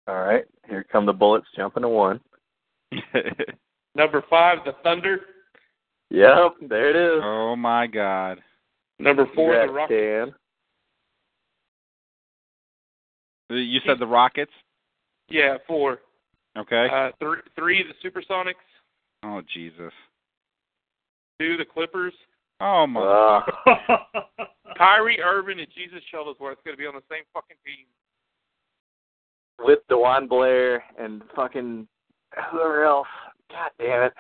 Speaker 4: All right. Here come the bullets jumping to one.
Speaker 6: Number 5, the Thunder.
Speaker 4: Yep, there it is.
Speaker 2: oh my God.
Speaker 6: Number 4, the Rockets.
Speaker 4: Cam.
Speaker 2: You said the Rockets.
Speaker 6: Yeah, 4.
Speaker 2: Okay.
Speaker 6: Uh, three, 3, the Supersonics.
Speaker 2: oh Jesus.
Speaker 6: 2, the Clippers.
Speaker 2: Oh my.
Speaker 4: Uh,
Speaker 6: Kyrie Irving and Jesus Shuttlesworth going to be on the same fucking team.
Speaker 4: with DeJuan Blair and fucking whoever else. God damn it.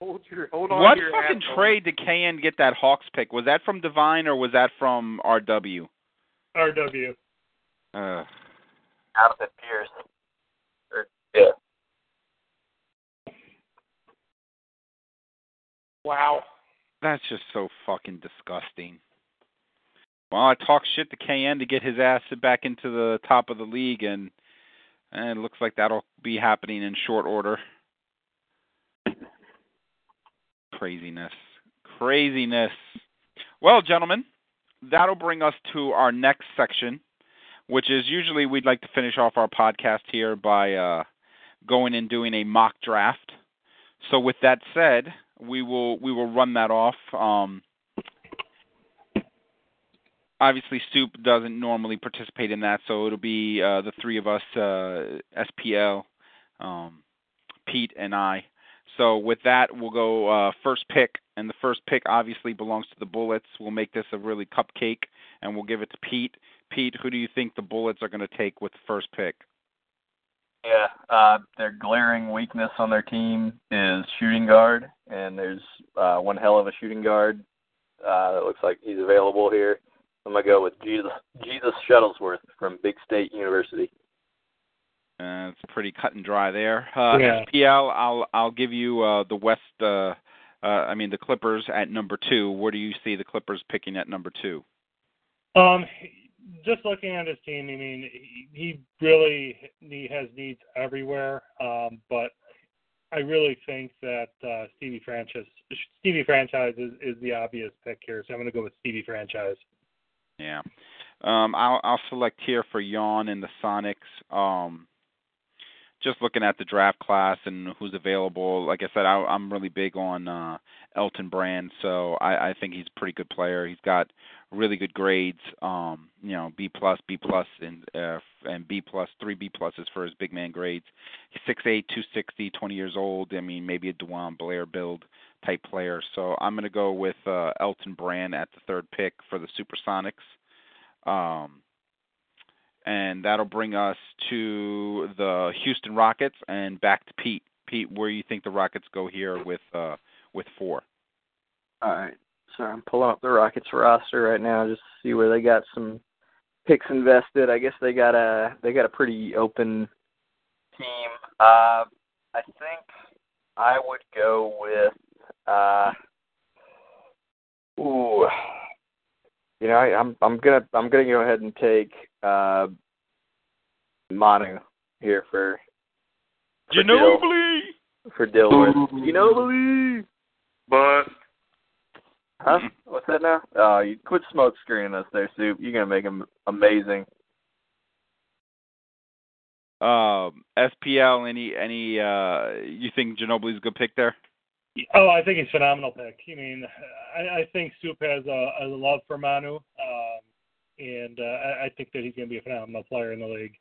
Speaker 6: Hold your hold on
Speaker 2: What
Speaker 6: to your
Speaker 2: fucking
Speaker 6: asshole.
Speaker 2: trade did KN get that Hawks pick? Was that from Divine or was that from RW?
Speaker 3: RW.
Speaker 2: Uh,
Speaker 4: Out of it, Pierce. Or, yeah.
Speaker 6: Wow.
Speaker 2: that's just so fucking disgusting. Well, I talked shit to KN to get his ass back into the top of the league, and, and it looks like that'll be happening in short order. Craziness. Craziness. Well, gentlemen, that'll bring us to our next section, which is usually we'd like to finish off our podcast here by uh, going and doing a mock draft. So, with that said, we will we will run that off. Um, obviously, Soup doesn't normally participate in that, so it'll be uh, the three of us, uh, SPL, um, Pete, and I. So with that, we'll go uh, first pick, and the first pick obviously belongs to the Bullets. We'll make this a really cupcake, and we'll give it to Pete. Pete, who do you think the Bullets are going to take with the first pick?
Speaker 7: Yeah, uh, their glaring weakness on their team is shooting guard, and there's uh, one hell of a shooting guard uh, that looks like he's available here. I'm gonna go with Jesus Jesus Shuttlesworth from Big State University.
Speaker 2: Uh, it's pretty cut and dry there. Uh,
Speaker 3: Yeah.
Speaker 2: SPL, I'll I'll give you uh, the West. Uh, uh, I mean the Clippers at number two. Where do you see the Clippers picking at number two?
Speaker 3: Um, just looking at his team, I mean, he- he really he has needs everywhere. Um, but I really think that uh, Stevie Franchise Stevie Franchise is, is the obvious pick here, so I'm going to go with Stevie Franchise.
Speaker 2: Yeah. Um, I'll, I'll select here for Yawn and the Sonics. Um, just looking at the draft class and who's available. Like I said, I, I'm really big on uh, Elton Brand, so I, I think he's a pretty good player. He's got really good grades. Um, you know, B plus, B plus, and uh, and B plus, three B pluses for his big man grades. He's six eight, two sixty, twenty years old. I mean, maybe a DeJuan Blair build type player. So I'm to go with uh, Elton Brand at the third pick for the Supersonics. Um, and that'll bring us to the Houston Rockets and back to Pete. Pete, where do you think the Rockets go here with uh, with four?
Speaker 4: All right. So I'm pulling up the Rockets roster right now just to see where they got some picks invested. I guess they got a they got a pretty open team. Uh, I think I would go with uh, ooh, you know, I, I'm I'm gonna I'm gonna go ahead and take uh, Manu here for, for
Speaker 2: Ginobili
Speaker 4: Dill, for Dilworth. Ginobili,
Speaker 6: but
Speaker 4: huh? What's that now? Oh, you quit smoke screening us there, Soup. You're gonna make him amazing.
Speaker 2: Um, SPL, any any uh, you think Ginobili's a good pick there?
Speaker 3: Oh, I think he's a phenomenal pick. I mean, I, I think Soup has a, a love for Manu, um, and uh, I, I think that he's going to be a phenomenal player in the league.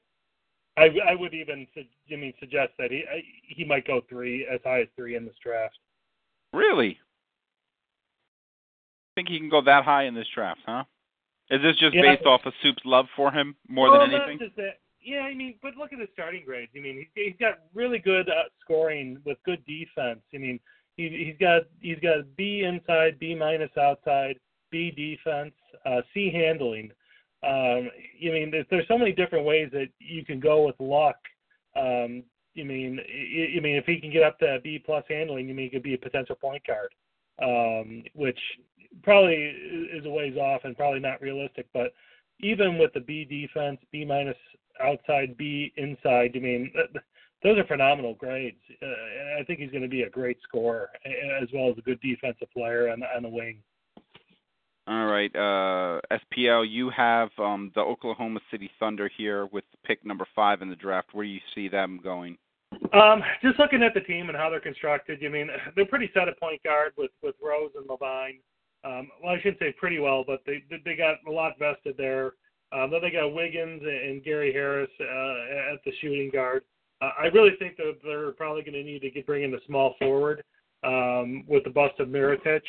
Speaker 3: I, I would even, I mean, suggest that he he might go three as high as three in this draft.
Speaker 2: Really? Think he can go that high in this draft, huh? Is this just
Speaker 3: Yeah.
Speaker 2: based off of Soup's love for him more
Speaker 3: well,
Speaker 2: than anything?
Speaker 3: That. Yeah, I mean, but look at his starting grades. I mean, he's, he's got really good uh, scoring with good defense. I mean, he, he's got he's got B inside, B minus outside, B defense, uh, C handling. Um, I mean, there's, so many different ways that you can go with luck. Um, you mean, I, I mean, if he can get up to B plus handling, you mean he could be a potential point guard, um, which probably is a ways off and probably not realistic. But even with the B defense, B minus outside, B inside, you mean, th- those are phenomenal grades. Uh, I think he's going to be a great scorer as well as a good defensive player on, on the wing.
Speaker 2: All right, uh, SPL, you have um, the Oklahoma City Thunder here with pick number five in the draft. Where do you see them going?
Speaker 3: Um, just looking at the team and how they're constructed, I mean, they're pretty set at point guard with with Rose and LaVine. Um, well, I shouldn't say pretty well, but they they got a lot vested there. Um, then they got Wiggins and Gary Harris uh, at the shooting guard. Uh, I really think that they're probably going to need to get bring in the small forward um, with the bust of Mirotic.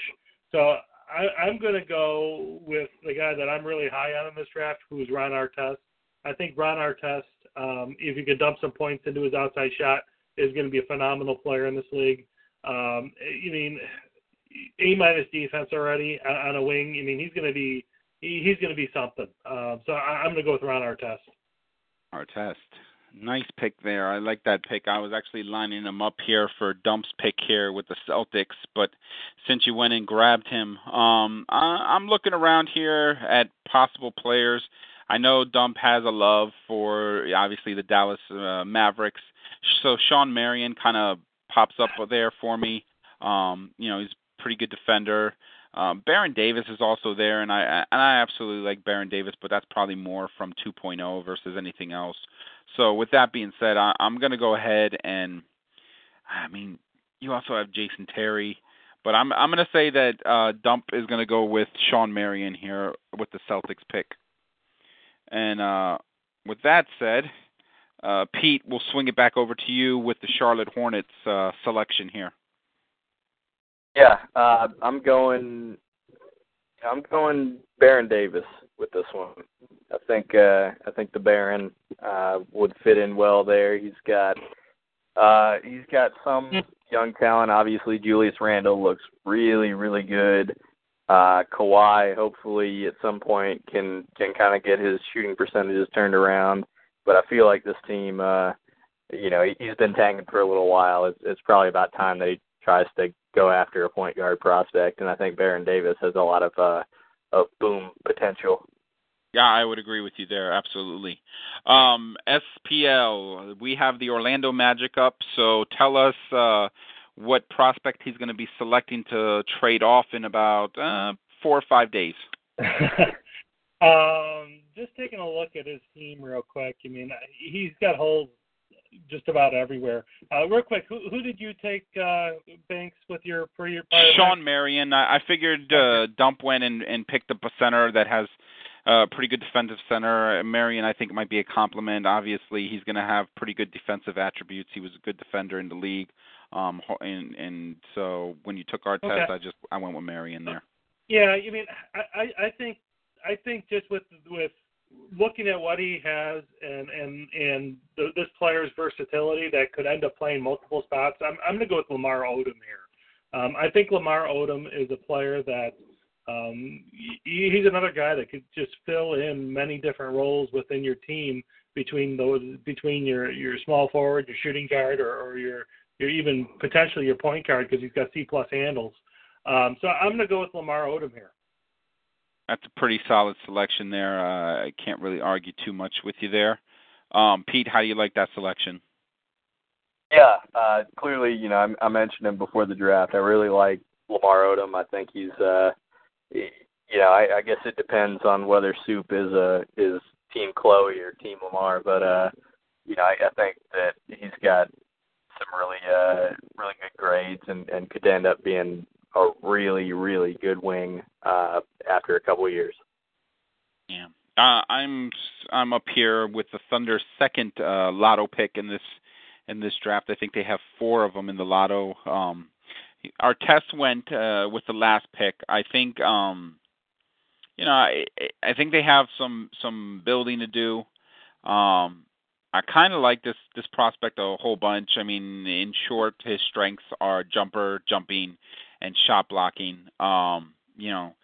Speaker 3: So I, I'm going to go with the guy that I'm really high on in this draft, who's Ron Artest. I think Ron Artest, um, if you can dump some points into his outside shot, is going to be a phenomenal player in this league. Um, I mean, A minus defense already on on a wing. I mean, he's going to be he, he's going to be something. Um, so I, I'm going to go with Ron Artest.
Speaker 2: Artest. Nice pick there. I like that pick. I was actually lining him up here for Dump's pick here with the Celtics, but since you went and grabbed him, um, I, I'm looking around here at possible players. I know Dump has a love for obviously the Dallas uh, Mavericks, so Shawn Marion kind of pops up there for me. Um, you know, he's a pretty good defender. Um, Baron Davis is also there, and I and I absolutely like Baron Davis, but that's probably more from 2.0 versus anything else. So with that being said, I, I'm going to go ahead and, I mean, you also have Jason Terry, but I'm I'm going to say that uh, Dump is going to go with Shawn Marion here with the Celtics pick. And uh, with that said, uh, Pete, we'll swing it back over to you with the Charlotte Hornets uh, selection here.
Speaker 4: Yeah, uh, I'm going. I'm going Baron Davis with this one. I think uh, I think the Baron uh, would fit in well there. He's got uh, he's got some young talent. Obviously, Julius Randle looks really really good. Uh, Kawhi hopefully at some point can can kind of get his shooting percentages turned around. But I feel like this team, uh, you know, he, he's been tanking for a little while. It's, it's probably about time that he tries to go after a point guard prospect, and I think Baron Davis has a lot of uh, of boom potential.
Speaker 2: Yeah, I would agree with you there. Absolutely. Um, SPL, we have the Orlando Magic up. So tell us uh, what prospect he's going to be selecting to trade off in about uh, four or five days.
Speaker 3: um, just taking a look at his team real quick. I mean, he's got holes just about everywhere. Uh, real quick, who, who did you take, uh, Banks, with your for your?
Speaker 2: Shawn Marion. I, I figured uh, Dump went and, and picked up a center that has a pretty good defensive center. Marion, I think, might be a compliment. Obviously, he's going to have pretty good defensive attributes. He was a good defender in the league. Um, and and so when you took our
Speaker 3: Okay.
Speaker 2: test, I just I went with Marion there.
Speaker 3: Yeah, I mean, I, I, I think I think just with with looking at what he has and and and the, this player's versatility that could end up playing multiple spots, I'm I'm going to go with Lamar Odom here. Um, I think Lamar Odom is a player that um, he, he's another guy that could just fill in many different roles within your team between those between your your small forward, your shooting guard, or, or your your even potentially your point guard because he's got C plus handles. Um, so I'm going to go with Lamar Odom here.
Speaker 2: That's a pretty solid selection there. Uh, I can't really argue too much with you there. Um, Pete, how do you like that selection?
Speaker 4: Yeah, uh, clearly, you know, I, I mentioned him before the draft. I really like Lamar Odom. I think he's, uh, you know, I, I guess it depends on whether Soup is a is Team Chloe or Team Lamar, but uh, you know, I, I think that he's got some really, uh, really good grades and and could end up being a really, really good wing uh, after a couple of years.
Speaker 2: Yeah. Uh, I'm I'm up here with the Thunder's second uh, lotto pick in this in this draft. I think they have four of them in the lotto. Um, Artest went uh, with the last pick. I think um, you know I I think they have some some building to do. Um, I kind of like this this prospect a whole bunch. I mean, in short, his strengths are jumper, jumping, and shot blocking. Um, you know,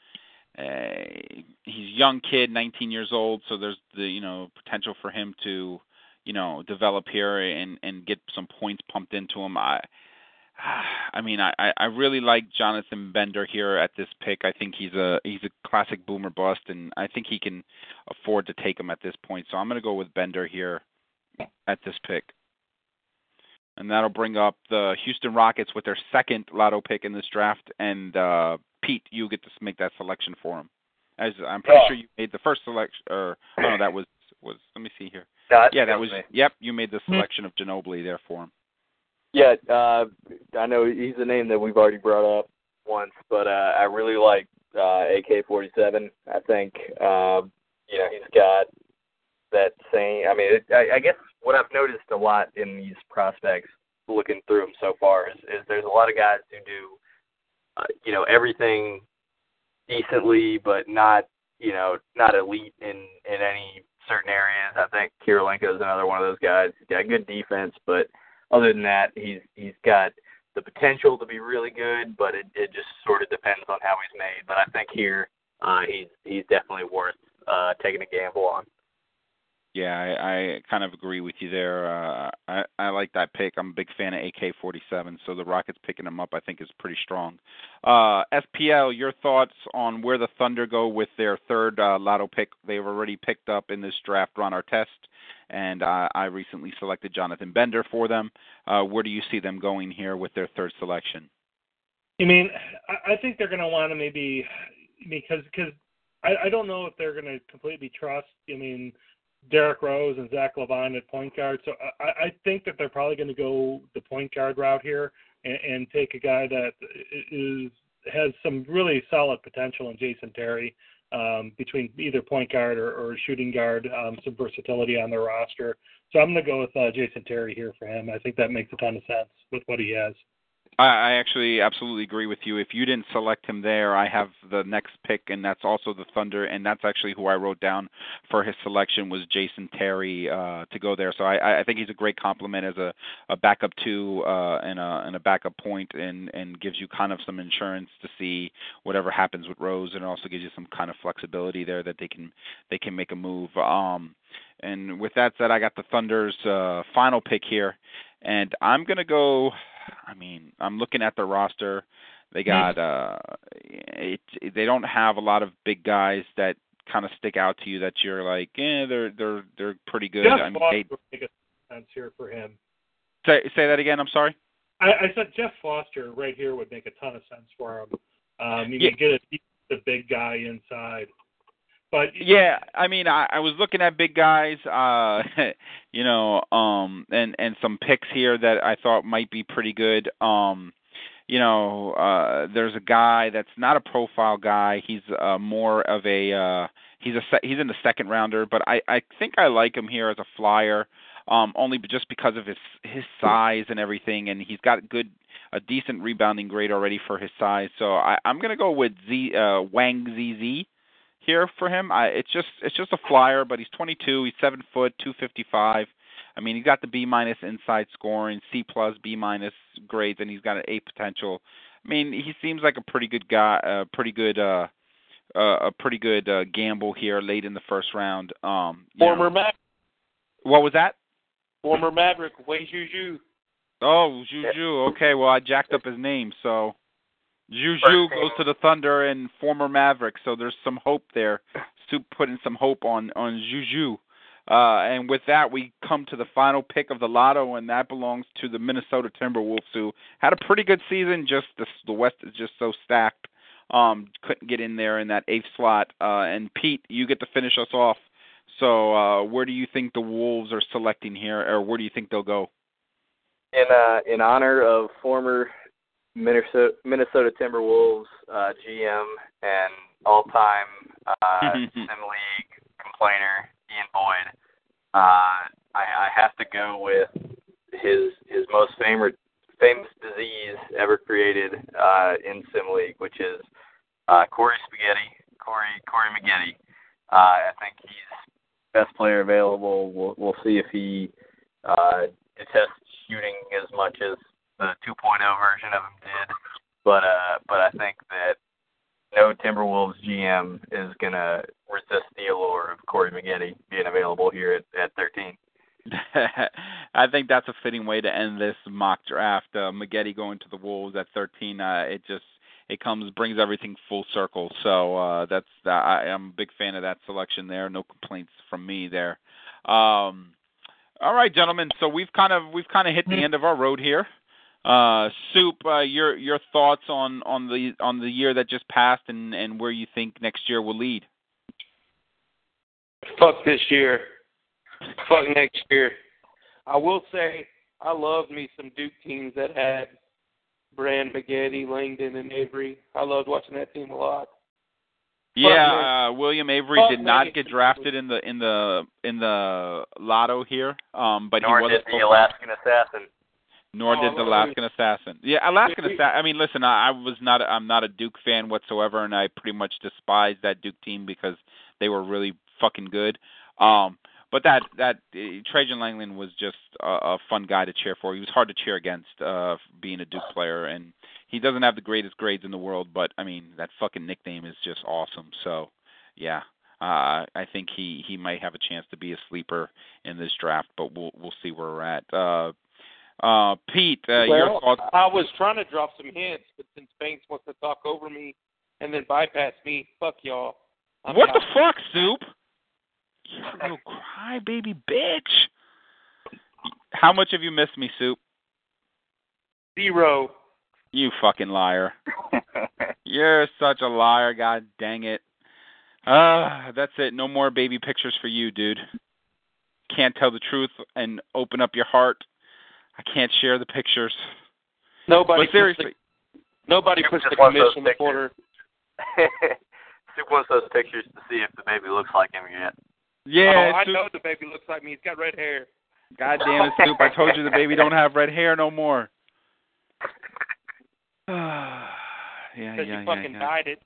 Speaker 2: uh, he's a young kid, 19 years old, so there's the you know potential for him to you know develop here and and get some points pumped into him. I I mean, I I really like Jonathan Bender here at this pick. I think he's a he's a classic boomer bust, and I think he can afford to take him at this point. So I'm going to go with Bender here at this pick. And that'll bring up the Houston Rockets with their second lotto pick in this draft. And uh, Pete, you get to make that selection for him. As I'm pretty
Speaker 4: Yeah.
Speaker 2: sure you made the first selection. Or oh, no, that was was. Let me see here.
Speaker 4: No, that's
Speaker 2: yeah, that was.
Speaker 4: me.
Speaker 2: Yep, you made the selection of Ginobili there for him.
Speaker 4: Yeah, uh, I know he's a name that we've already brought up once, but uh, I really like uh, AK-47. I think um, you know he's got that same. I mean, it, I, I guess what I've noticed a lot in these prospects, looking through them so far, is, is there's a lot of guys who do, uh, you know, everything decently, but not, you know, not elite in in any certain areas. I think Kirilenko is another one of those guys. He's got good defense, but other than that, he's he's got the potential to be really good, but it it just sort of depends on how he's made. But I think here, uh, he's he's definitely worth uh, taking a gamble on.
Speaker 2: Yeah, I, I kind of agree with you there. Uh, I, I like that pick. I'm a big fan of AK-47, so the Rockets picking him up, I think, is pretty strong. Uh, SPL, your thoughts on where the Thunder go with their third uh, lotto pick? They've already picked up in this draft, Ron Artest, and uh, I recently selected Jonathan Bender for them. Uh, where do you see them going here with their third selection?
Speaker 3: I mean, I think they're going to want to maybe because because I, I don't know if they're going to completely trust. I mean, Derrick Rose and Zach LaVine at point guard. So I, I think that they're probably going to go the point guard route here and, and take a guy that is has some really solid potential in Jason Terry um, between either point guard or, or shooting guard, um, some versatility on their roster. So I'm going to go with uh, Jason Terry here for him. I think that makes a ton of sense with what he has.
Speaker 2: I, actually absolutely agree with you. If you didn't select him there, I have the next pick, and that's also the Thunder, and that's actually who I wrote down for his selection was Jason Terry uh, to go there. So I, I think he's a great complement as a, a backup two uh, and a and a backup point, and and gives you kind of some insurance to see whatever happens with Rose, and also gives you some kind of flexibility there that they can they can make a move. Um, and with that said, I got the Thunder's uh, final pick here, and I'm gonna go. I mean, I'm looking at the roster. They got uh it they don't have a lot of big guys that kind of stick out to you that you're like, yeah, they're they're they're pretty good.
Speaker 3: Jeff
Speaker 2: I mean,
Speaker 3: Foster
Speaker 2: they,
Speaker 3: make a sense here for him.
Speaker 2: say say that again. I'm sorry.
Speaker 3: I, I said Jeff Foster right here would make a ton of sense for him. Um, you
Speaker 2: Yeah.
Speaker 3: can get a the big guy inside, but
Speaker 2: Yeah, I mean, I, I was looking at big guys, uh, you know, um, and and some picks here that I thought might be pretty good. Um, you know, uh, there's a guy that's not a profile guy. He's uh, more of a uh, he's a he's in the second rounder, but I I think I like him here as a flyer. Um, only just because of his his size and everything, and he's got good a decent rebounding grade already for his size. So I, I'm gonna go with Z uh, Wang ZZ here for him. I, it's just it's just a flyer, but he's 22. He's seven foot, 255. I mean, he's got the B minus inside scoring, C plus, B minus grades, and he's got an A potential. I mean, he seems like a pretty good guy, a pretty good, uh, uh, a pretty good uh, gamble here late in the first round. Um,
Speaker 6: Former
Speaker 2: know.
Speaker 6: Mac,
Speaker 2: what was that?
Speaker 6: former Maverick, Wei Juju.
Speaker 2: Oh, Juju. Okay, well I jacked up his name, so Juju goes to the Thunder and former Maverick. So there's some hope there. Soup putting some hope on on Juju. Uh, and with that, we come to the final pick of the lotto, and that belongs to the Minnesota Timberwolves, who had a pretty good season. Just the, the West is just so stacked. Um, couldn't get in there in that eighth slot. Uh, and Pete, you get to finish us off. So, uh, where do you think the Wolves are selecting here, or where do you think they'll go?
Speaker 4: in uh, in honor of former Minnesota, Minnesota Timberwolves uh, GM and all-time uh, Sim League complainer Ian Boyd, uh, I, I have to go with his his most famous famous disease ever created uh, in Sim League, which is uh, Corey Spaghetti, Corey Corey Maggette. Uh, I think he's best player available. We'll we'll see if he uh, detests shooting as much as the 2.0 version of him did. But uh, but I think that no Timberwolves GM is gonna resist the allure of Corey Maggette being available here at, at 13.
Speaker 2: I think that's a fitting way to end this mock draft. Uh, Maggette going to the Wolves at 13. Uh, it just it comes brings everything full circle. So uh, that's uh, I am a big fan of that selection there. No complaints from me there. Um, all right, gentlemen. So we've kind of we've kind of hit the end of our road here. Uh, Soup, uh, your your thoughts on on the on the year that just passed and and where you think next year will lead.
Speaker 6: Fuck this year. Fuck next year. I will say I loved me some Duke teams that had Brand, Maggette, Langdon, and Avery. I loved watching that team a lot.
Speaker 2: Yeah, uh, William Avery did not get drafted in the in the in the lotto here, um, but
Speaker 4: Nor
Speaker 2: he was
Speaker 4: did
Speaker 2: a
Speaker 4: the
Speaker 2: profile-
Speaker 4: Alaskan assassin.
Speaker 2: Nor
Speaker 6: Oh,
Speaker 2: did the Alaskan Assassin. Yeah, Alaskan Assassin. I mean, listen, I, I was not. I'm not a Duke fan whatsoever, and I pretty much despise that Duke team because they were really fucking good. Um, but that that uh, Trajan Langdon was just a, a fun guy to cheer for. He was hard to cheer against, uh, being a Duke player, and he doesn't have the greatest grades in the world. But I mean, that fucking nickname is just awesome. So, yeah. Uh, I think he he might have a chance to be a sleeper in this draft, but we'll we'll see where we're at. Uh, uh, Pete, uh, your
Speaker 6: well,
Speaker 2: thoughts?
Speaker 6: I was trying to drop some hints, but since Banks wants to talk over me and then bypass me, fuck y'all. I'm
Speaker 2: What the fuck, Soup? You little crybaby bitch. How much have you missed me, Soup?
Speaker 6: Zero.
Speaker 2: You fucking liar. You're such a liar, god dang it. Ah, that's it. No more baby pictures for you, dude. Can't tell the truth and open up your heart. I can't share the pictures.
Speaker 6: Nobody
Speaker 2: But
Speaker 6: puts
Speaker 2: seriously,
Speaker 6: the, nobody
Speaker 4: Duke
Speaker 6: puts
Speaker 4: just
Speaker 6: the
Speaker 4: wants those
Speaker 6: commission before
Speaker 4: Soup wants those pictures to see if the baby looks like him yet.
Speaker 2: yeah,
Speaker 6: oh, I know the baby looks like me. He's got red hair.
Speaker 2: God damn it, Soup. I told you the baby don't have red hair no more. yeah, yeah,
Speaker 6: Because
Speaker 2: yeah,
Speaker 6: you fucking
Speaker 2: yeah.
Speaker 6: dyed it.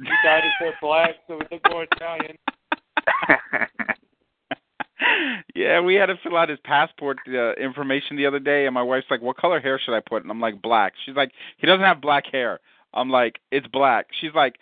Speaker 6: You dyed it so black so it looked more Italian.
Speaker 2: yeah, we had to fill out his passport uh, information the other day, and my wife's like, "What color hair should I put?" And I'm like, "Black." She's like, "He doesn't have black hair." I'm like, "It's black." She's like,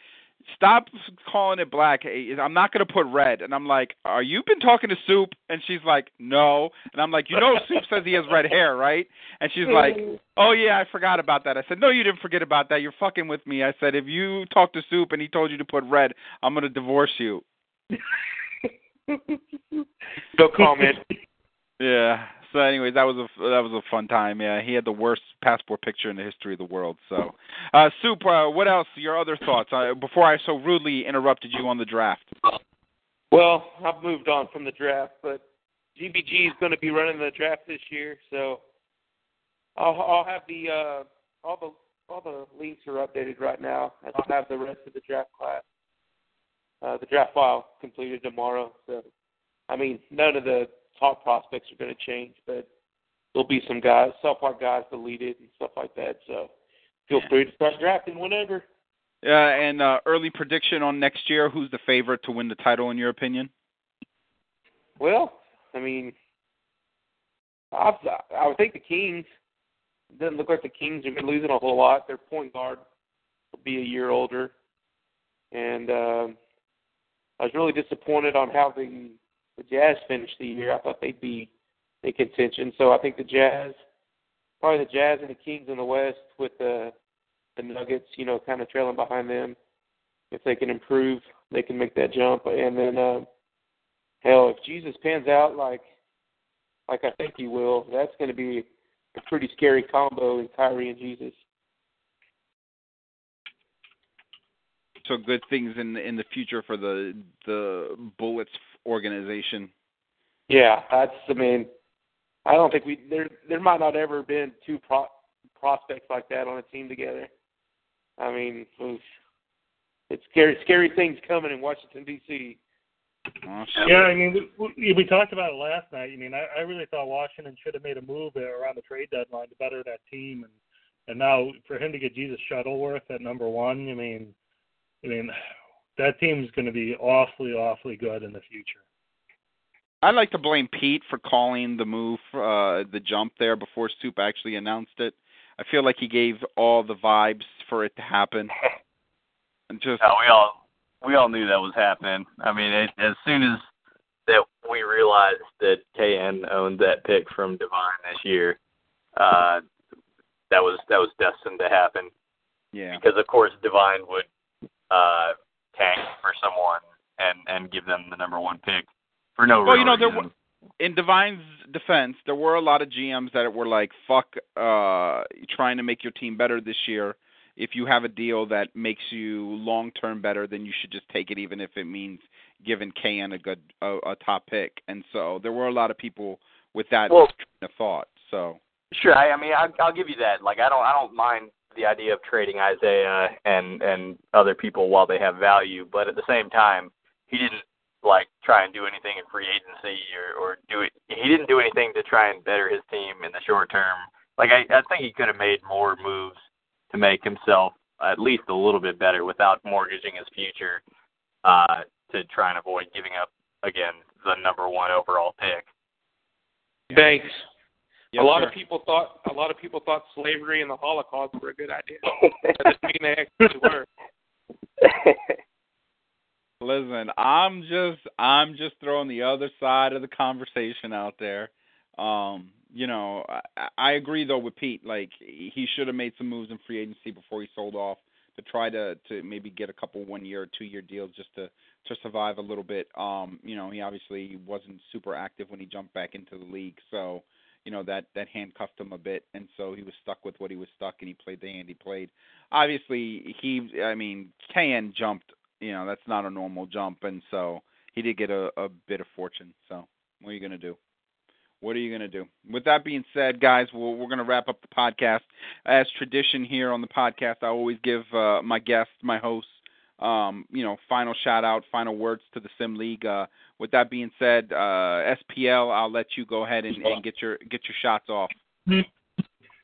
Speaker 2: stop calling it black. I'm not going to put red. And I'm like, are you been talking to Soup? And she's like, no. And I'm like, you know, Soup says he has red hair, right? And she's like, oh yeah, I forgot about that. I said, no, you didn't forget about that. You're fucking with me. I said, if you talk to Soup and he told you to put red, I'm going to divorce you.
Speaker 6: no comment.
Speaker 2: Yeah. So, anyways, that was a that was a fun time. Yeah, he had the worst passport picture in the history of the world. So, uh, Soup, uh, what else? Your other thoughts uh, before I so rudely interrupted you on the draft?
Speaker 6: Well, I've moved on from the draft, but GBG is going to be running the draft this year, so I'll I'll have the uh, all the all the links are updated right now, and I'll have the rest of the draft class, uh, the draft file completed tomorrow. So, I mean, none of the top prospects are going to change, but there'll be some guys, subpar guys deleted and stuff like that. So feel free to start drafting whenever.
Speaker 2: Yeah, uh, and uh, early prediction on next year. Who's the favorite to win the title in your opinion?
Speaker 6: Well, I mean, I I would think the Kings. It doesn't look like the Kings are gonna be losing a whole lot. Their point guard will be a year older, and um, I was really disappointed on how the the Jazz finished the year. I thought they'd be in contention. So I think the Jazz, probably the Jazz and the Kings in the West, with the the Nuggets, you know, kind of trailing behind them. If they can improve, they can make that jump. And then, um, hell, if Jesus pans out like like I think he will, that's going to be a pretty scary combo in Kyrie and Jesus.
Speaker 2: So good things in in the future for the the Bullets organization.
Speaker 6: Yeah, that's. I mean, I don't think we there there might not ever been two pro, prospects like that on a team together. I mean, it it's scary scary things coming in Washington D.C.
Speaker 3: Yeah, I mean, we, we talked about it last night. I mean, I, I really thought Washington should have made a move there around the trade deadline to better that team, and and now for him to get Jesus Shuttlesworth at number one, I mean, I mean, that team's going to be awfully, awfully good in the future.
Speaker 2: I'd like to blame Pete for calling the move, uh, the jump there before Soup actually announced it. I feel like he gave all the vibes for it to happen. And just
Speaker 4: yeah, we all we all knew that was happening. I mean, it, as soon as that we realized that KN owned that pick from Divine this year, uh, that was that was destined to happen.
Speaker 2: Yeah.
Speaker 4: Because of course Divine would uh, tank for someone and and give them the number one pick for no
Speaker 2: well,
Speaker 4: real
Speaker 2: you know, there were, in Divine's defense, there were a lot of GMs that were like, "Fuck, uh, trying to make your team better this year. If you have a deal that makes you long term better, then you should just take it, even if it means giving KN a good a, a top pick." And so there were a lot of people with that
Speaker 4: well,
Speaker 2: train of thought. So
Speaker 4: sure, I, I mean, I, I'll give you that. Like, I don't, I don't mind the idea of trading Isaiah and and other people while they have value, but at the same time, he didn't like try and do anything in free agency or or do it. He didn't do anything to try and better his team in the short term. Like I, I think he could have made more moves to make himself at least a little bit better without mortgaging his future uh, to try and avoid giving up again the number one overall pick.
Speaker 6: Thanks.
Speaker 2: Yes,
Speaker 6: a lot
Speaker 2: sir.
Speaker 6: of people thought a lot of people thought slavery and the Holocaust were a good idea. that doesn't mean they actually were.
Speaker 2: Listen, I'm just I'm just throwing the other side of the conversation out there. Um, you know, I, I agree though with Pete. Like he should have made some moves in free agency before he sold off to try to to maybe get a couple one year or two year deals just to to survive a little bit. Um, you know, he obviously wasn't super active when he jumped back into the league, so you know that that handcuffed him a bit, and so he was stuck with what he was stuck, and he played the hand he played. Obviously, he, I mean, KN jumped. You know, that's not a normal jump, and so he did get a, a bit of fortune. So, what are you gonna do? What are you to do? With that being said, guys, we're, we're to wrap up the podcast. As tradition here on the podcast, I always give uh, my guests, my hosts, um, you know, final shout out, final words to the Sim League. Uh, with that being said, uh, SPL, I'll let you go ahead and, and get your get your shots off.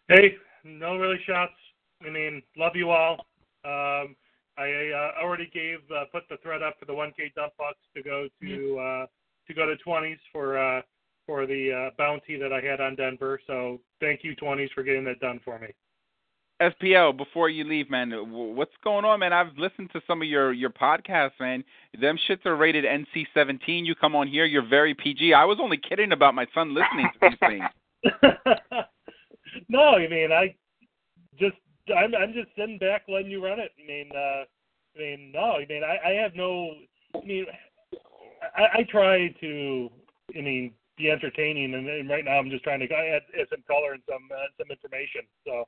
Speaker 3: Hey, no really shots. I mean, love you all. Um, I uh, already gave uh, put the thread up for the 1K dump bucks to go to uh, to go to 20s for uh, for the uh, bounty that I had on Denver. So thank you 20s for getting that done for me.
Speaker 2: SPL, before you leave, man, what's going on, man? I've listened to some of your your podcasts, man. Them shits are rated NC-17. You come on here, you're very PG. I was only kidding about my son listening to these things.
Speaker 3: no, I mean, I just I'm I'm just sitting back letting you run it. I mean, uh, I mean, no, I mean, I, I have no. I mean, I, I try to. I mean, be entertaining, and, and right now I'm just trying to add, add some color and some uh, some information. So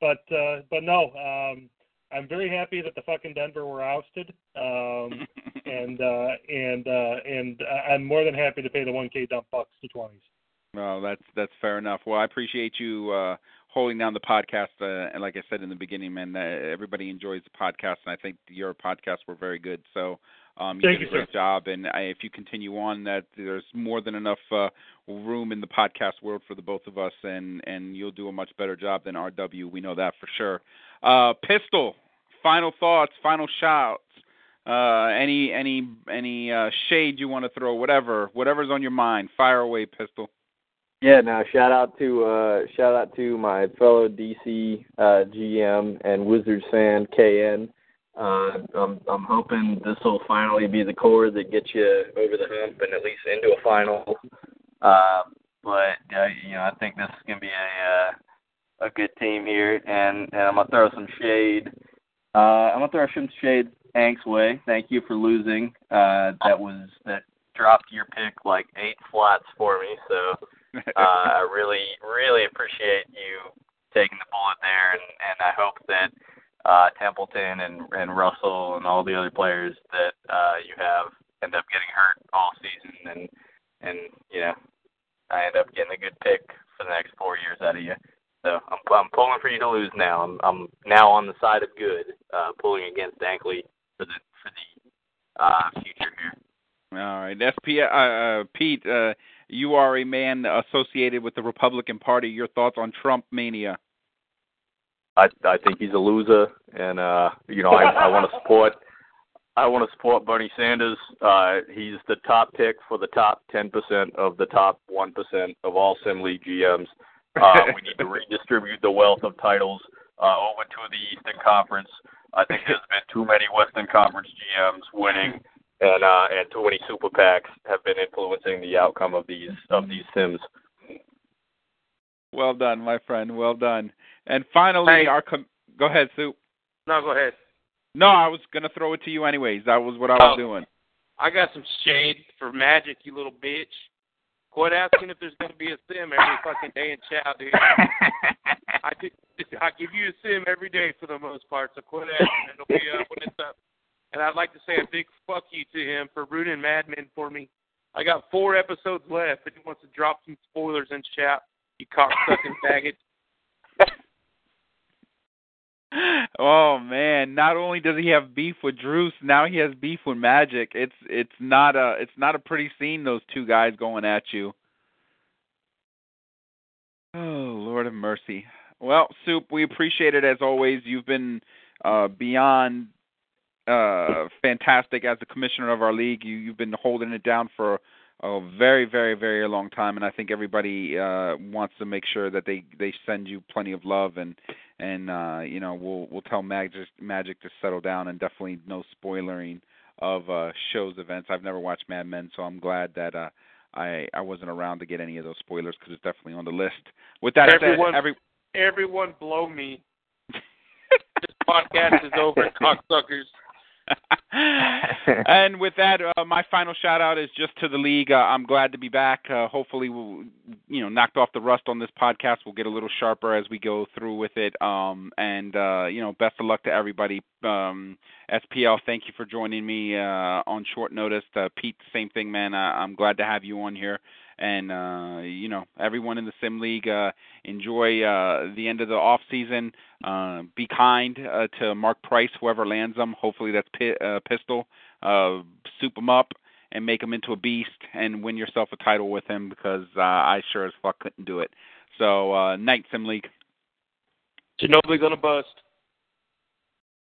Speaker 3: but uh, but no, um, I'm very happy that the fucking Denver were ousted, um, and uh, and uh, and I'm more than happy to pay the 1K dump bucks to 20s.
Speaker 2: Well, that's that's fair enough. Well, I appreciate you uh, holding down the podcast. Uh, and like I said in the beginning, man, uh, everybody enjoys the podcast, and I think your podcasts were very good. So um, you
Speaker 3: Thank
Speaker 2: did
Speaker 3: you,
Speaker 2: a great
Speaker 3: sir.
Speaker 2: job, and I, if you continue on, that there's more than enough uh, room in the podcast world for the both of us, and and you'll do a much better job than RW. We know that for sure. Uh, Pistol, final thoughts, final shouts. Uh, any any any uh, shade you want to throw, whatever, whatever's on your mind, fire away, Pistol.
Speaker 4: Yeah, no, shout out to uh shout out to my fellow DC uh GM and Wizards fan KN. Uh I'm I'm hoping this will finally be the core that gets you over the hump and at least into a final. Uh but uh, you know, I think this is gonna be a uh, a good team here and, and I'm gonna throw some shade. Uh I'm gonna throw some shade Hank's way. Thank you for losing. Uh that was that dropped your pick like eight flats for me, so uh, I really, really appreciate you taking the bullet there, and, and I hope that uh, Templeton and, and Russell and all the other players that uh, you have end up getting hurt all season, and and you know I end up getting a good pick for the next four years out of you. So I'm I'm pulling for you to lose now. I'm I'm now on the side of good, uh, pulling against Ankley for the for the uh, future here.
Speaker 2: All right, SP, uh, uh, Pete, uh, you are a man associated with the Republican Party. Your thoughts on Trump mania?
Speaker 4: I I think he's a loser, and uh, you know I I want to support I want to support Bernie Sanders. Uh, he's the top pick for the top ten percent of the top one percent of all Sim League GMs. Uh, we need to redistribute the wealth of titles uh, over to the Eastern Conference. I think there's been too many Western Conference GMs winning, and uh, and too many super PACs have been influencing the outcome of these of these sims.
Speaker 2: Well done, my friend. Well done. And finally,
Speaker 6: Hey.
Speaker 2: our com- go ahead, Sue.
Speaker 6: No, go ahead.
Speaker 2: No, I was gonna throw it to you anyways. That was what I was
Speaker 6: Oh.
Speaker 2: doing.
Speaker 6: I got some shade for Magic, you little bitch. Quit asking if there's going to be a sim every fucking day in chat, dude. I do, I give you a sim every day for the most part, so quit asking. It'll be up when it's up. And I'd like to say a big fuck you to him for ruining Mad Men for me. I got four episodes left, and he wants to drop some spoilers in chat. You cocksucking faggot.
Speaker 2: Oh man! Not only does he have beef with Druce, now he has beef with Magic. It's it's not a it's not a pretty scene. Those two guys going at you. Oh Lord of mercy. Well, Soup, we appreciate it as always. You've been uh, beyond uh, fantastic as the commissioner of our league. You you've been holding it down for a very very very long time, and I think everybody uh, wants to make sure that they they send you plenty of love and and uh, you know we'll we'll tell Magic Magic to settle down and definitely no spoilering of uh, shows events. I've never watched Mad Men, so I'm glad that uh, I I wasn't around to get any of those spoilers because it's definitely on the list. With that
Speaker 6: Everyone-
Speaker 2: said, every
Speaker 6: Everyone blow me. this podcast is over, cocksuckers.
Speaker 2: and with that, uh, my final shout out is just to the league. Uh, I'm glad to be back. Uh, hopefully, we'll, you know, knocked off the rust on this podcast. We'll get a little sharper as we go through with it. Um, and uh, you know, best of luck to everybody. Um, SPL, thank you for joining me uh, on short notice. Uh, Pete, same thing, man. Uh, I'm glad to have you on here. And you know, everyone in the Sim League, enjoy the end of the off season. Uh, be kind uh, to Mark Price, whoever lands them. Hopefully, that's pi- uh, Pistol. Uh, soup him up and make him into a beast, and win yourself a title with him because uh, I sure as fuck couldn't do it. So, uh, night Sim League.
Speaker 6: Ginobili gonna bust.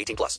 Speaker 8: 18 plus.